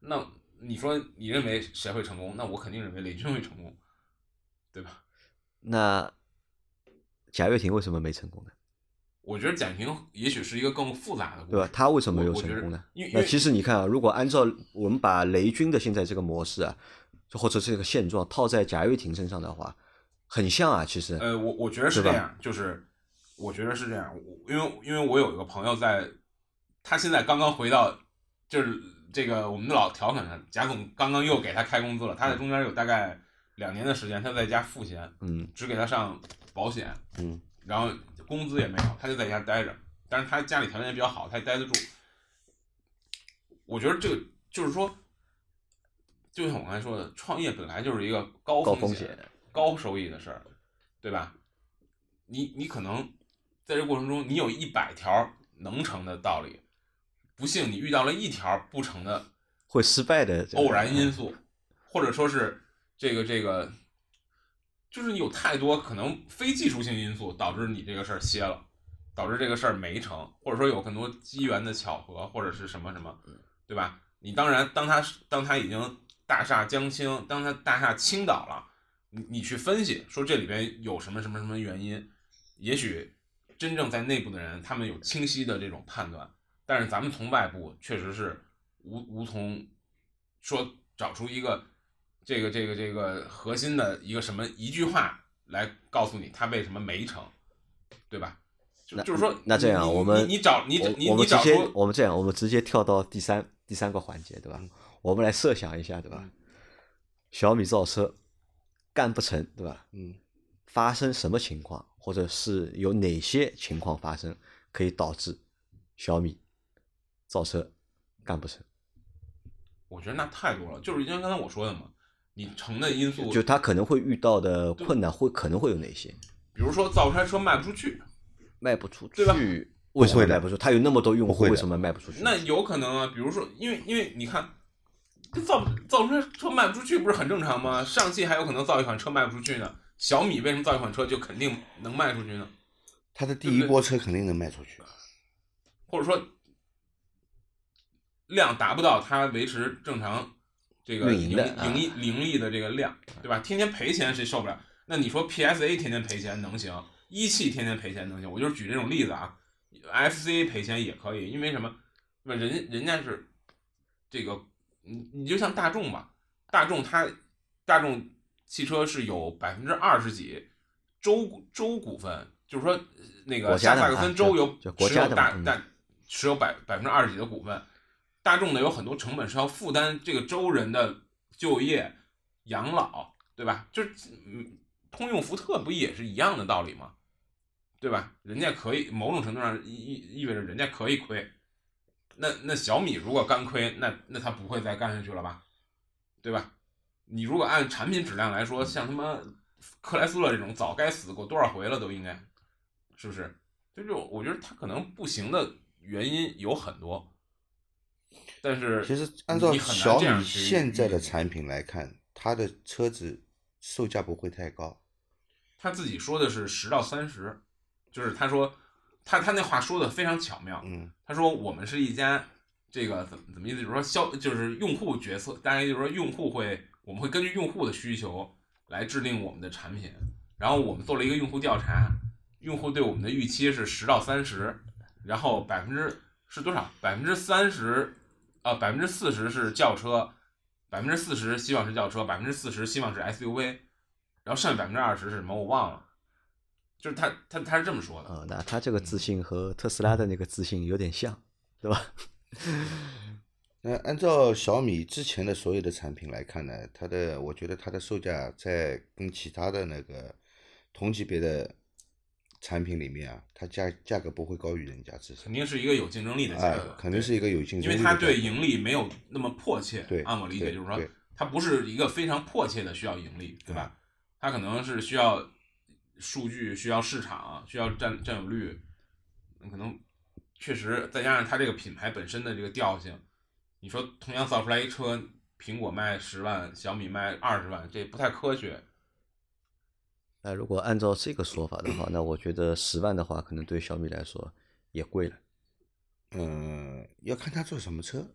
那你说你认为谁会成功？那我肯定认为雷军会成功，对吧？那贾跃亭为什么没成功呢？我觉得贾平也许是一个更复杂的故事，对吧？他为什么我我觉得有成功呢？因为那其实你看啊，如果按照我们把雷军的现在这个模式啊，就或者这个现状套在贾跃亭身上的话，很像啊。其实，呃，我我觉得是这样，就是我觉得是这样，我因为因为我有一个朋友在，他现在刚刚回到，就是这个我们的老调侃他，贾总刚刚又给他开工资了，他在中间有大概两年的时间，他在家赋闲，嗯只给他上保险，嗯，然后工资也没有，他就在家待着。但是他家里条件也比较好，他也待得住。我觉得这个就是说，就像我刚才说的，创业本来就是一个高风险高收益的事儿，对吧？你你可能在这过程中，你有一百条能成的道理，不幸你遇到了一条不成的会失败的偶然因素，或者说是这个这个，就是你有太多可能非技术性因素导致你这个事儿歇了，导致这个事儿没成，或者说有很多机缘的巧合，或者是什么什么，对吧？你当然，当他当他已经大厦将倾，当他大厦倾倒了，你你去分析说这里边有什么什么什么原因，也许真正在内部的人他们有清晰的这种判断，但是咱们从外部确实是无无从说找出一个这个这个这个核心的一个什么一句话来告诉你他为什么没成，对吧？就就是说，那这样我们你你找你我你我们直接你找出我们这样，我们直接跳到第三第三个环节，对吧？我们来设想一下，对吧？嗯小米造车干不成，对吧？嗯，发生什么情况，或者是有哪些情况发生，可以导致小米造车干不成？我觉得那太多了，就是因为刚才我说的嘛，你成的因素就他可能会遇到的困难会可能会有哪些？比如说造出来车卖不出去，卖不出去对吧去，为什么卖不出？他有那么多用户，为什么卖不出去？那有可能啊。比如说，因为因为你看，这造造出来车卖不出去不是很正常吗？上汽还有可能造一款车卖不出去呢，小米为什么造一款车就肯定能卖出去呢？它的第一波车肯定能卖出去。或者说量达不到它维持正常这个盈利盈利的这个量，对吧？天天赔钱谁受不了？那你说 PSA 天天赔钱能行？一汽天天赔钱能行？我就是举这种例子啊，FCA 赔钱也可以，因为什么？那人人家是这个，你你就像大众吧，大众它大众汽车是有百分之二十几州州股份，就是说呃那个下萨克森州有国持有大大持有百百分之二十几的股份，大众呢有很多成本是要负担这个州人的就业、养老，对吧？就是嗯，通用福特不也是一样的道理吗？对吧？人家可以某种程度上意意意味着人家可以亏，那那小米如果干亏，那那他不会再干下去了吧？对吧？你如果按产品质量来说，像他妈克莱斯勒这种早该死过多少回了，都应该，是不是？就是我觉得他可能不行的原因有很多，但是其实按照你小米现在的产品来看，它的车子售价不会太高。他自己说的是十到三十，就是他说他他那话说的非常巧妙，嗯他说我们是一家这个怎么怎么意思，就是说消就是用户决策，大概就是说用户会我们会根据用户的需求来制定我们的产品，然后我们做了一个用户调查，用户对我们的预期是十到三十，然后百分之是多少？百分之三十啊，百分之四十是轿车，百分之四十希望是轿车，百分之四十希望是 SUV，然后剩下百分之二十是什么？我忘了。就是他他他是这么说的，嗯、那他这个自信和特斯拉的那个自信有点像，对吧？*laughs* 那按照小米之前的所有的产品来看呢，它的我觉得它的售价在跟其他的那个同级别的产品里面啊，它价价格不会高于人家，至少肯定是一个有竞争力的价哎格，，肯定是一个有竞争力的因为它。对盈利没有那么迫切。对按我理解就是说，它不是一个非常迫切的需要盈利，对吧？它可能是需要数据、需要市场、需要占占有率，可能确实再加上它这个品牌本身的这个调性，你说同样造出来一车，苹果卖十万，小米卖二十万，这不太科学。那如果按照这个说法的话，那我觉得十万的话，可能对小米来说也贵了。嗯，要看他做什么车。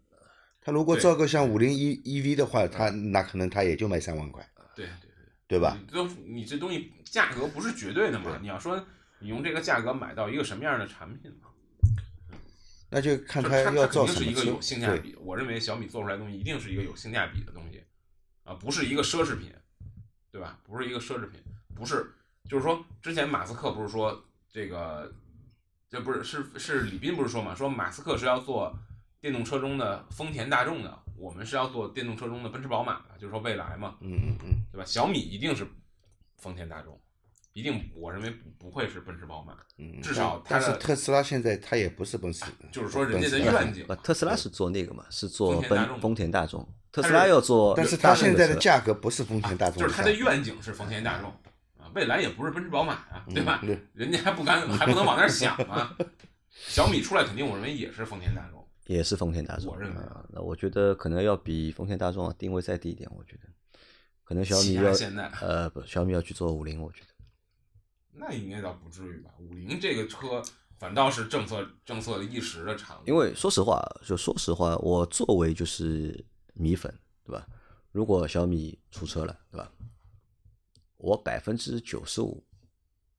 他如果造个像五菱 E EV 的话，他那可能他也就卖三万块，对对对。吧？你都你这东西价格不是绝对的嘛？你要说你用这个价格买到一个什么样的产品嘛？那就看就他要它肯造什么车定是一个有。性价，比。我认为小米做出来的东西一定是一个有性价比的东西，啊，不是一个奢侈品，对吧？不是一个奢侈品，不是，就是说之前马斯克不是说这个，这不是是是李斌不是说嘛？说马斯克是要做电动车中的丰田大众的，我们是要做电动车中的奔驰宝马的，就是说未来嘛，嗯嗯嗯，对吧？小米一定是丰田大众，一定我认为不不会是奔驰宝马，嗯至少它但是特斯拉现在它也不是奔驰，就是说人家的愿景，特斯拉是做那个嘛，是做丰田大众奔丰田大众。特斯拉要做，但是它现在的价格不是丰田大众就是它的愿景是丰田大众啊，未来也不是奔驰宝马啊，对吧？人家还不敢，还不能往那儿想啊。*laughs* 小米出来肯定，我认为也是丰田大众。也是丰田大众。我认为啊那我觉得可能要比丰田大众啊定位再低一点。我觉得可能小米要呃不，小米要去做五菱，我觉得。那应该倒不至于吧？五菱这个车反倒是政策政策的一时的产物。因为说实话，就说实话，我作为就是米粉，对吧？如果小米出车了，对吧？我百分之九十五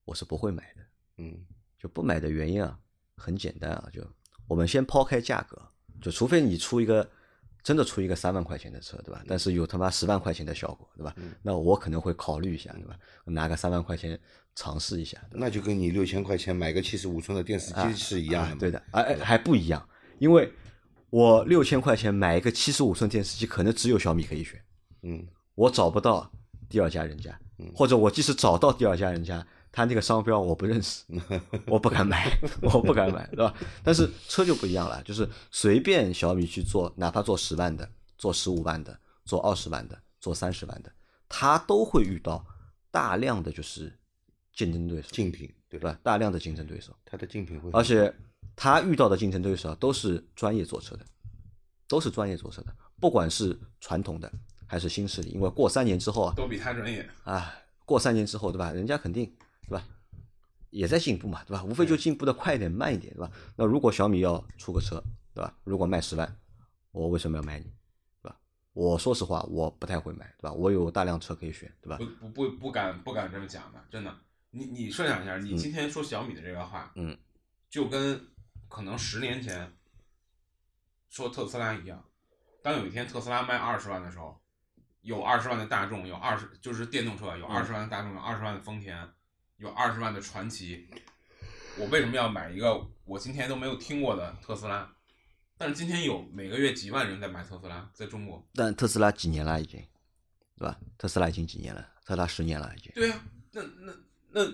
我是不会买的。嗯就不买的原因啊，很简单啊，就我们先抛开价格，就除非你出一个真的出一个三万块钱的车，对吧？但是有他妈十万块钱的效果，对吧？那我可能会考虑一下，对吧？拿个三万块钱尝试一下，那就跟你六千块钱买个七十五寸的电视机是一样的对的，哎哎还不一样，因为我六千块钱买一个七十五寸电视机，可能只有小米可以选，嗯我找不到第二家人家，或者我即使找到第二家人家，他那个商标我不认识，*laughs* 我不敢买，*laughs* 我不敢买，对吧？但是车就不一样了，就是随便小米去做，哪怕做十万的，做十五万的，做二十万的，做三十万的，他都会遇到大量的就是竞争对手，竞品对对吧？大量的竞争对手，他的竞品会，而且他遇到的竞争对手啊都是专业做车的，都是专业做车的，不管是传统的还是新势力，因为过三年之后啊，都比他专业。啊，过三年之后，对吧？人家肯定？也在进步嘛，对吧？无非就进步的快一点、慢一点，对吧？那如果小米要出个车，对吧？如果卖十万，我为什么要买你，对吧？我说实话，我不太会买，对吧？我有大量车可以选，对吧不？不不不敢不敢这么讲的，真的。你你设想一下，你今天说小米的这个话，嗯，就跟可能十年前说特斯拉一样。当有一天特斯拉卖二十万的时候，有二十万的大众，有二十就是电动车有二十万的大众，有二十万的丰田，有二十万的传奇。我为什么要买一个我今天都没有听过的特斯拉？但是今天有每个月几万人在买特斯拉，在中国。但特斯拉几年了已经，对吧？特斯拉已经几年了？特斯拉十年了已经。对呀、那那那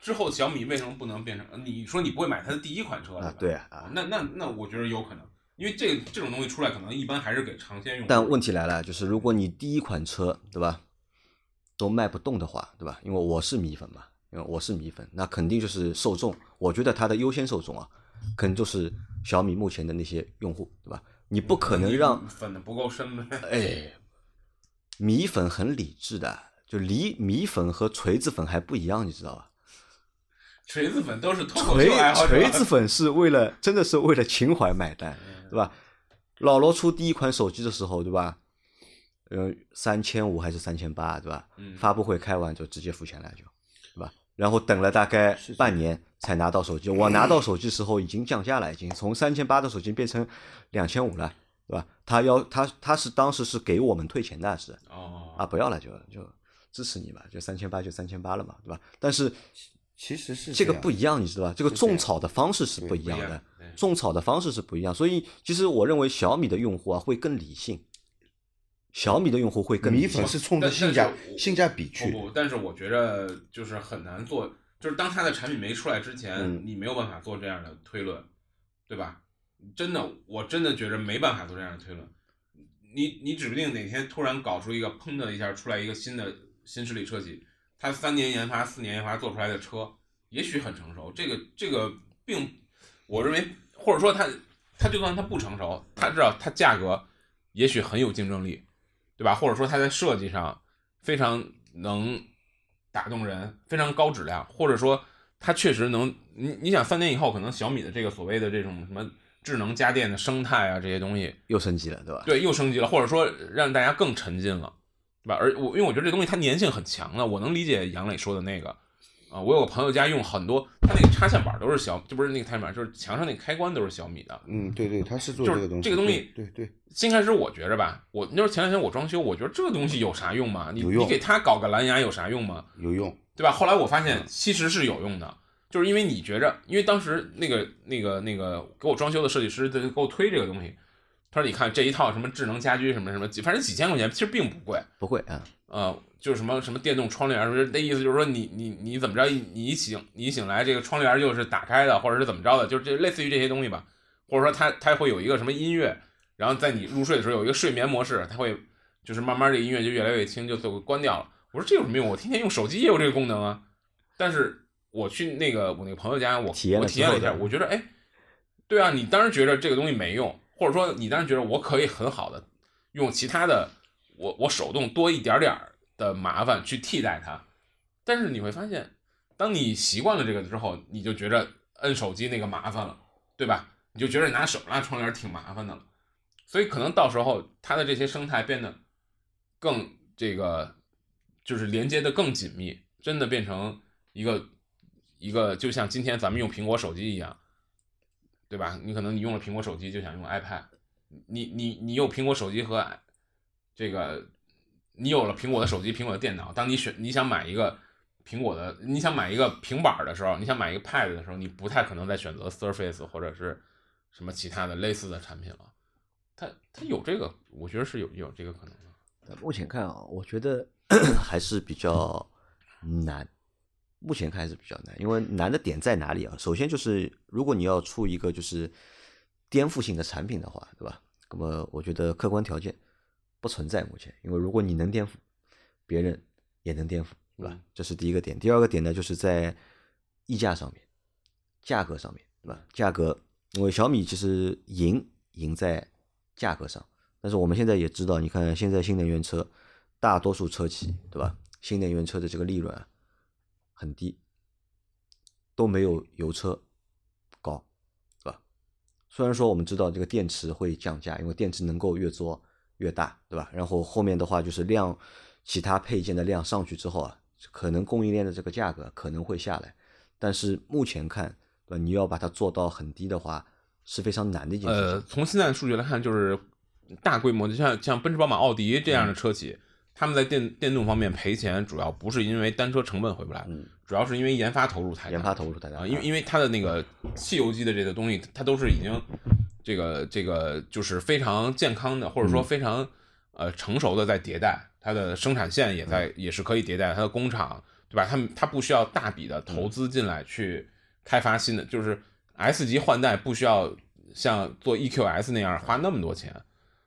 之后小米为什么不能变成？你说你不会买它的第一款车啊？对啊啊那那那我觉得有可能，因为这这种东西出来，可能一般还是给尝鲜用。但问题来了，就是如果你第一款车，对吧，都卖不动的话，对吧？因为我是米粉嘛，我是米粉，那肯定就是受众，我觉得它的优先受众啊，可能就是小米目前的那些用户，对吧？你不可能让，粉的不够深呗。哎，米粉很理智的，就离米粉和锤子粉还不一样，你知道吧？锤子粉都是脱口锤秀爱好者。锤子粉是为了真的是为了情怀买单，对吧？老罗出第一款手机的时候，对吧？呃，三千五还是三千八，对吧？嗯发布会开完就直接付钱了，就，对吧？然后等了大概半年才拿到手机。我拿到手机时候已经降价了，已经从三千八的手机变成两千五了，对吧？他要他他是当时是给我们退钱的，是哦啊，不要了就就支持你吧，就三千八就三千八了嘛，对吧？但是其实是这个不一样，你知道吧？这个种草的方式是不一样的种草的方式是不一样，所以其实我认为小米的用户啊会更理性，小米的用户会更米粉。是冲着性价性价比去不不，但是我觉得就是很难做，就是当它的产品没出来之前，嗯你没有办法做这样的推论，对吧？真的，我真的觉着没办法做这样的推论。你你指不定哪天突然搞出一个砰的一下出来一个新的新势力车企，它三年研发、四年研发做出来的车，也许很成熟。这个这个并我认为，或者说它它就算它不成熟，它知道它价格也许很有竞争力，对吧？或者说它在设计上非常能打动人，非常高质量，或者说它确实能，你你想三年以后可能小米的这个所谓的这种什么智能家电的生态啊这些东西，又升级了，对吧？对，又升级了，或者说让大家更沉浸了，对吧？而我因为我觉得这东西它粘性很强的，我能理解杨磊说的那个啊、我有个朋友家用很多，他那个插线板都是小，就不是那个插线板，就是墙上那个开关都是小米的。嗯，对对，他是做这个东西，这个东西对对对，先开始我觉着吧，我那时候前两天我装修，我觉得这个东西有啥用吗？你有用你给他搞个蓝牙有啥用吗？有用，对吧？后来我发现其实是有用的，就是因为你觉着，因为当时那个那个那个给我装修的设计师在给我推这个东西，他说你看这一套什么智能家居什么什么，几反正几千块钱，其实并不贵，不贵啊，呃，就是什么什么电动窗帘儿，那意思就是说你你你怎么着，你一醒你一醒来，这个窗帘儿就是打开的，或者是怎么着的，就是这类似于这些东西吧，或者说它它会有一个什么音乐，然后在你入睡的时候有一个睡眠模式，它会就是慢慢这个音乐就越来越轻，就就会关掉了。我说这有什么用？我天天用手机也有这个功能啊。但是我去那个我那个朋友家，我体验了我体验了一下，我觉得哎，对啊，你当然觉得这个东西没用，或者说你当然觉得我可以很好的用其他的，我我手动多一点点儿的麻烦去替代它，但是你会发现，当你习惯了这个之后，你就觉着摁手机那个麻烦了，对吧？你就觉得拿手拉窗帘挺麻烦的了，所以可能到时候它的这些生态变得更这个，就是连接的更紧密，真的变成一个一个，就像今天咱们用苹果手机一样，对吧？你可能你用了苹果手机就想用 iPad，你你你用苹果手机和这个，你有了苹果的手机、苹果的电脑，当你选你想买一个苹果的，你想买一个平板的时候，你想买一个 Pad 的时候，你不太可能再选择 Surface 或者是什么其他的类似的产品了。它它有这个，我觉得是有有这个可能的。目前看啊，我觉得 *coughs* 还是比较难。目前看是比较难，因为难的点在哪里啊？首先就是，如果你要出一个就是颠覆性的产品的话，对吧？那么我觉得客观条件不存在目前，因为如果你能颠覆，别人也能颠覆，对吧嗯？这是第一个点。第二个点呢，就是在溢价上面，价格上面，对吧？价格，因为小米其实赢赢在价格上，但是我们现在也知道，你看现在新能源车，大多数车企，对吧？新能源车的这个利润啊很低，都没有油车高，对吧？虽然说我们知道这个电池会降价，因为电池能够越做越大，对吧？然后后面的话就是量，其他配件的量上去之后啊，可能供应链的这个价格可能会下来，但是目前看，对吧？你要把它做到很低的话，是非常难的一件事情。呃，从现在的数据来看，就是大规模的，像像奔驰、宝马、奥迪这样的车企，他们在电电动方面赔钱，主要不是因为单车成本回不来，嗯主要是因为研发投入太大。研发投入太大啊，因为因为它的那个汽油机的这个东西，它都是已经这个这个就是非常健康的，或者说嗯非常呃成熟的在迭代，它的生产线也在也是可以迭代，它的工厂对吧？他们它不需要大笔的投资进来去开发新的，就是 S 级换代不需要像做 EQS 那样花那么多钱，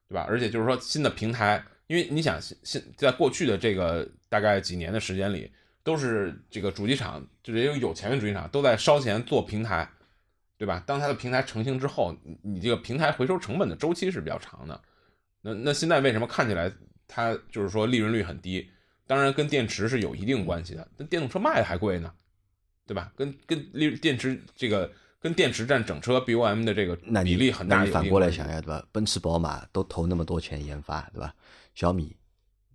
对吧？而且就是说新的平台，因为你想现现在过去的这个大概几年的时间里，都是这个主机厂，就是这种有钱的主机厂都在烧钱做平台，对吧？当它的平台成型之后，你你这个平台回收成本的周期是比较长的。那那现在为什么看起来它就是说利润率很低？当然跟电池是有一定关系的，那电动车卖的还贵呢，对吧？跟跟利电池这个跟电池占整车 BOM 的这个比例很大，那你反过来想呀，对吧？奔驰、宝马都投那么多钱研发，对吧？小米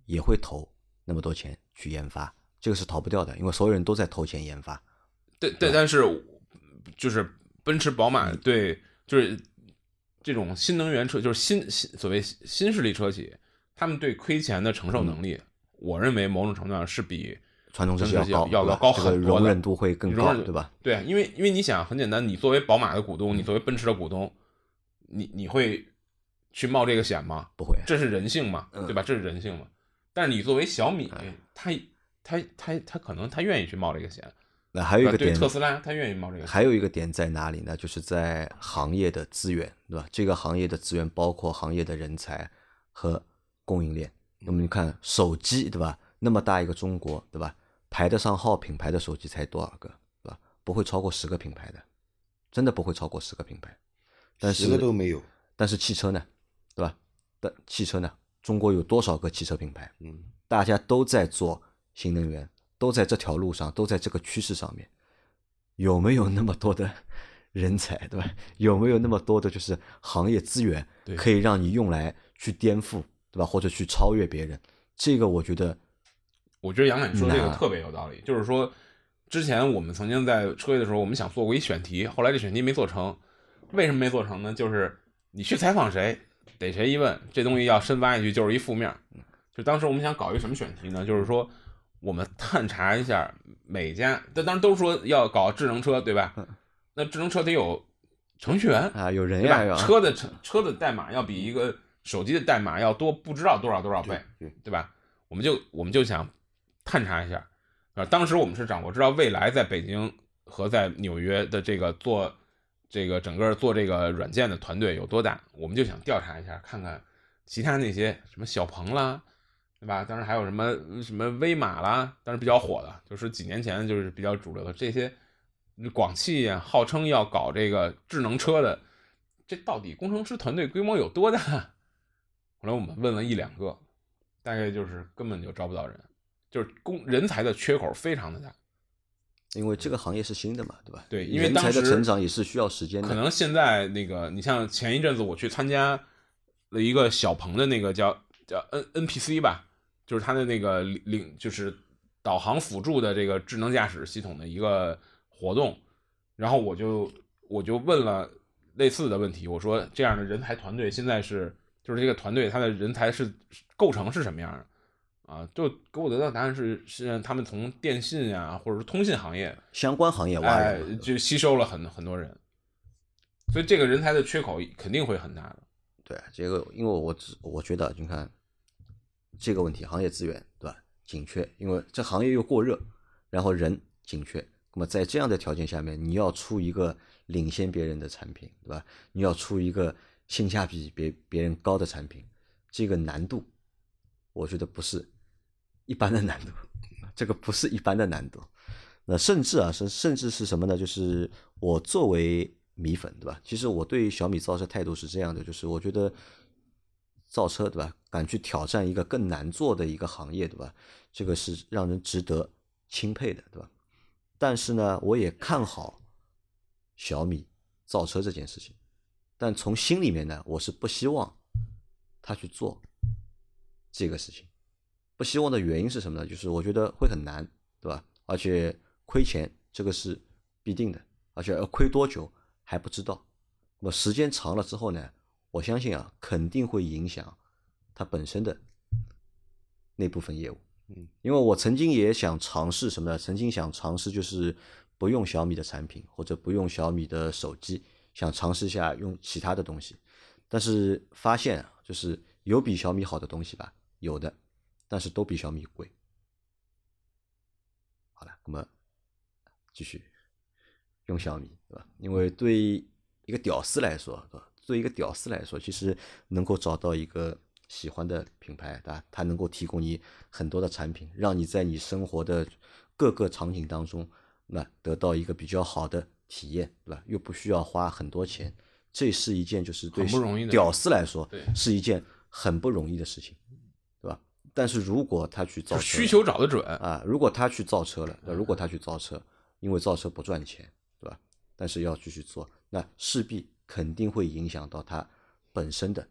也会投那么多钱去研发，这个是逃不掉的，因为所有人都在投钱研发。对对，但是就是奔驰、宝马对，就是这种新能源车，就是新新所谓新势力车企，他们对亏钱的承受能力，我认为某种程度上是比传统车企真的是高，对吧要要高很多的容忍度会更高，对吧？对，因为因为你想很简单，你作为宝马的股东，你作为奔驰的股东，你你会去冒这个险吗？不会，这是人性嘛，嗯对吧？这是人性嘛。但是你作为小米他他他他可能他愿意去冒这个险，那还有一个点，特斯拉，他愿意冒这个。还有一个点在哪里呢？就是在行业的资源，对吧？这个行业的资源包括行业的人才和供应链。那么你看手机，对吧？那么大一个中国，对吧？排得上号品牌的手机才多少个，对吧？不会超过十个品牌的，真的不会超过十个品牌。但是十个都没有。但是汽车呢，对吧？但汽车呢，中国有多少个汽车品牌？嗯，大家都在做新能源，都在这条路上，都在这个趋势上面，有没有那么多的 *laughs* 人才，对吧？有没有那么多的就是行业资源对可以让你用来去颠覆，对吧？或者去超越别人？这个我觉得我觉得杨磊说这个特别有道理，就是说，之前我们曾经在车业的时候，我们想做过一选题，后来这选题没做成。为什么没做成呢？就是你去采访谁，逮谁一问，这东西要深挖下去就是一负面。就当时我们想搞一个什么选题呢？就是说，我们 *laughs* 探查一下每家，但当然都说要搞智能车，对吧？那智能车得有程序员，啊，有人呀，吧？车的程车的代码要比一个手机的代码要多不知道多少多少倍，对对吧？我们就我们就想探查一下，啊，当时我们是掌握知道未来在北京和在纽约的这个做这个整个做这个软件的团队有多大，我们就想调查一下，看看其他那些什么小鹏啦，对吧？当然还有什么什么威马啦，当然比较火的，就是几年前就是比较主流的这些，广汽呀，号称要搞这个智能车的，这到底工程师团队规模有多大？后来我们问了一两个，大概就是根本就招不到人，就是工人才的缺口非常的大。因为这个行业是新的嘛，对吧？对因为人才的当时成长也是需要时间的。可能现在那个，你像前一阵子我去参加了一个小鹏的那个叫叫 N NPC 吧，就是它的那个领领就是导航辅助的这个智能驾驶系统的一个活动，然后我就我就问了类似的问题，我说这样的人才团队现在是就是这个团队它的人才是构成是什么样的？啊，就给我得到答案是，是他们从电信啊，或者是通信行业，相关行业挖哎人嘛，，就吸收了很很多人，所以这个人才的缺口肯定会很大的。对这个，因为我只我觉得，你看这个问题，行业资源对吧紧缺，因为这行业又过热，然后人紧缺，那么在这样的条件下面，你要出一个领先别人的产品，对吧？你要出一个性价比别别人高的产品，这个难度，我觉得不是一般的难度，*laughs* 这个不是一般的难度。那甚至啊，甚甚至是什么呢？就是我作为米粉，对吧？其实我对小米造车态度是这样的，就是我觉得造车，对吧？敢去挑战一个更难做的一个行业，对吧？这个是让人值得钦佩的，对吧？但是呢，我也看好小米造车这件事情，但从心里面呢，我是不希望他去做这个事情。不希望的原因是什么呢？就是我觉得会很难，对吧？而且亏钱这个是必定的，而且要亏多久还不知道。那么时间长了之后呢，我相信啊，肯定会影响它本身的那部分业务。嗯，因为我曾经也想尝试什么呢？曾经想尝试就是不用小米的产品，或者不用小米的手机，想尝试一下用其他的东西，但是发现啊就是有比小米好的东西吧，有的，但是都比小米贵。好了，那么继续用小米，对吧？因为对一个屌丝来说，对吧？对一个屌丝来说，其实能够找到一个喜欢的品牌，对吧？它能够提供你很多的产品，让你在你生活的各个场景当中，那得到一个比较好的体验，对吧？又不需要花很多钱，这是一件就是对不容易的屌丝来说是一件很不容易的事情，对吧？但是如果他去造车需求找得准，啊，如果他去造车了，那如果他去造车，因为造车不赚钱，对吧？但是要继续做，那势必肯定会影响到它本身的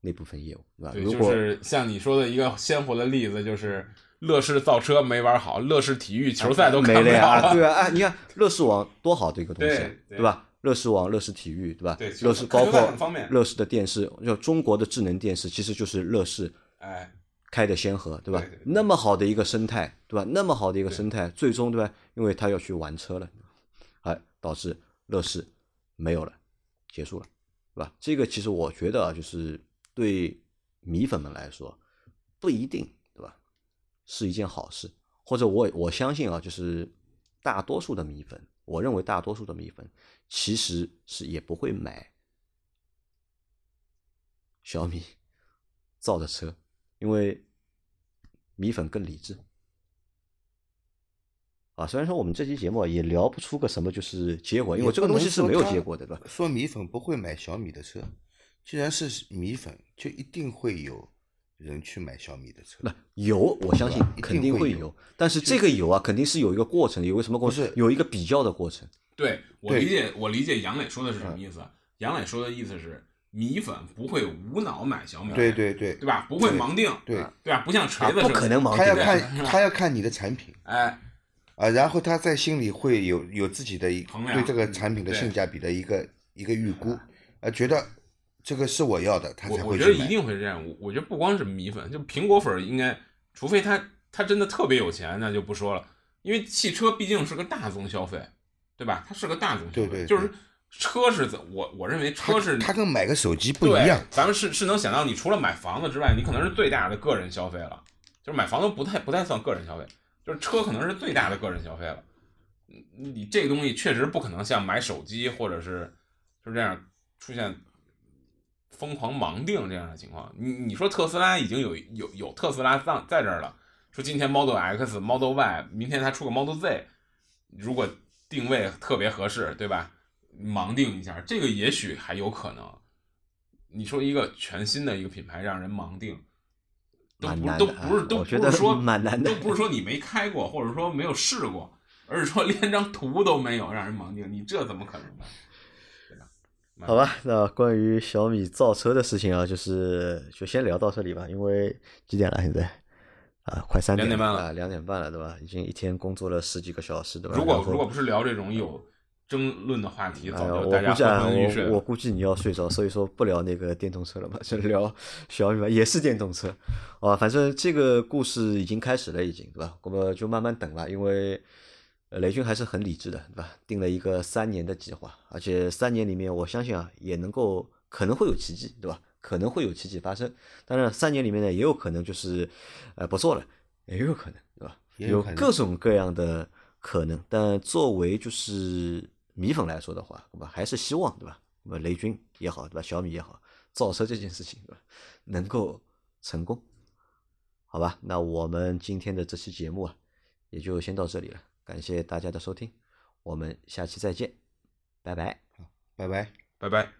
那部分业务，对吧？对，就如果是像你说的一个鲜活的例子，就是乐视造车没玩好，乐视体育球赛都没了呀，*laughs* 了。对啊，哎，你看乐视网多好的一个东西，对对吧？乐视网、乐视体育，对吧？对乐视包括乐视的电视，就中国的智能电视，其实就是乐视哎，开的先河，对吧？对对对那么好的一个生态，对吧？那么好的一个生态，最终对吧？因为他要去玩车了，哎，导致乐视没有了，结束了，对吧？这个其实我觉得啊，就是对米粉们来说不一定，对吧？是一件好事，或者我我相信啊，就是大多数的米粉，我认为大多数的米粉其实是也不会买小米 *laughs* 造的车，因为米粉更理智。啊，虽然说我们这期节目也聊不出个什么就是结果，因为这个东西是没有结果的，对吧？说米粉不会买小米的车，既然是米粉，就一定会有人去买小米的车。那有，我相信肯定会有会有，但是这个有啊，肯定是有一个过程，有个什么过程？是有一个比较的过程。对我理解，我理解杨磊说的是什么嗯意思？杨磊说的意思是，米粉不会无脑买小米，对对对对吧？不会盲定，对，对吧？不像锤啊，子，不可能盲定他要。*laughs* 看他要看你的产品哎，啊，然后他在心里会有有自己的一对这个产品的性价比的一个一个预估，啊，觉得这个是我要的，他我才会。我觉得一定会是这样。我我觉得不光是米粉，就苹果粉儿应该，除非他他真的特别有钱，那就不说了。因为汽车毕竟是个大宗消费，对吧？它是个大宗消费，对对对就是车是怎我我认为车是它跟买个手机不一样，咱们是是能想到，你除了买房子之外，你可能是最大的个人消费了。就是买房子不太不太算个人消费，就是车可能是最大的个人消费了。你这个东西确实不可能像买手机或者是就这样出现疯狂盲定这样的情况。你你说特斯拉已经有有有特斯拉在在这儿了，说今天 Model X、Model Y，明天它出个 Model Z，如果定位特别合适，对吧？盲定一下，这个也许还有可能。你说一个全新的一个品牌让人盲定，都不都蛮难的不是都觉得不是说 *laughs* 蛮难的都不是说你没开过，或者说没有试过，而是说连张图都没有让人盲定，你这怎么可能呢？好吧，那关于小米造车的事情啊，就是就先聊到这里吧，因为几点了？现在啊，快三点两点半了啊，两点半了，对吧？已经一天工作了十几个小时，对吧？如果如果不是聊这种有争论的话题，哎呀，早就大家我估计啊，昏昏欲睡我我了。估计你要睡着，所以说不聊那个电动车了嘛，就聊小米吧，也是电动车，啊，反正这个故事已经开始了，已经对吧？我们就慢慢等了，因为呃雷军还是很理智的，对吧？定了一个三年的计划，而且三年里面，我相信啊，也能够可能会有奇迹，对吧？可能会有奇迹发生，当然三年里面呢，也有可能就是呃不做了，也有可能，对吧？有各种各样的可能，但作为就是米粉来说的话，对吧？还是希望对吧？那么雷军也好，对吧？小米也好，造车这件事情对吧，能够成功，好吧？那我们今天的这期节目啊，也就先到这里了，感谢大家的收听，我们下期再见，拜拜。拜拜。拜拜。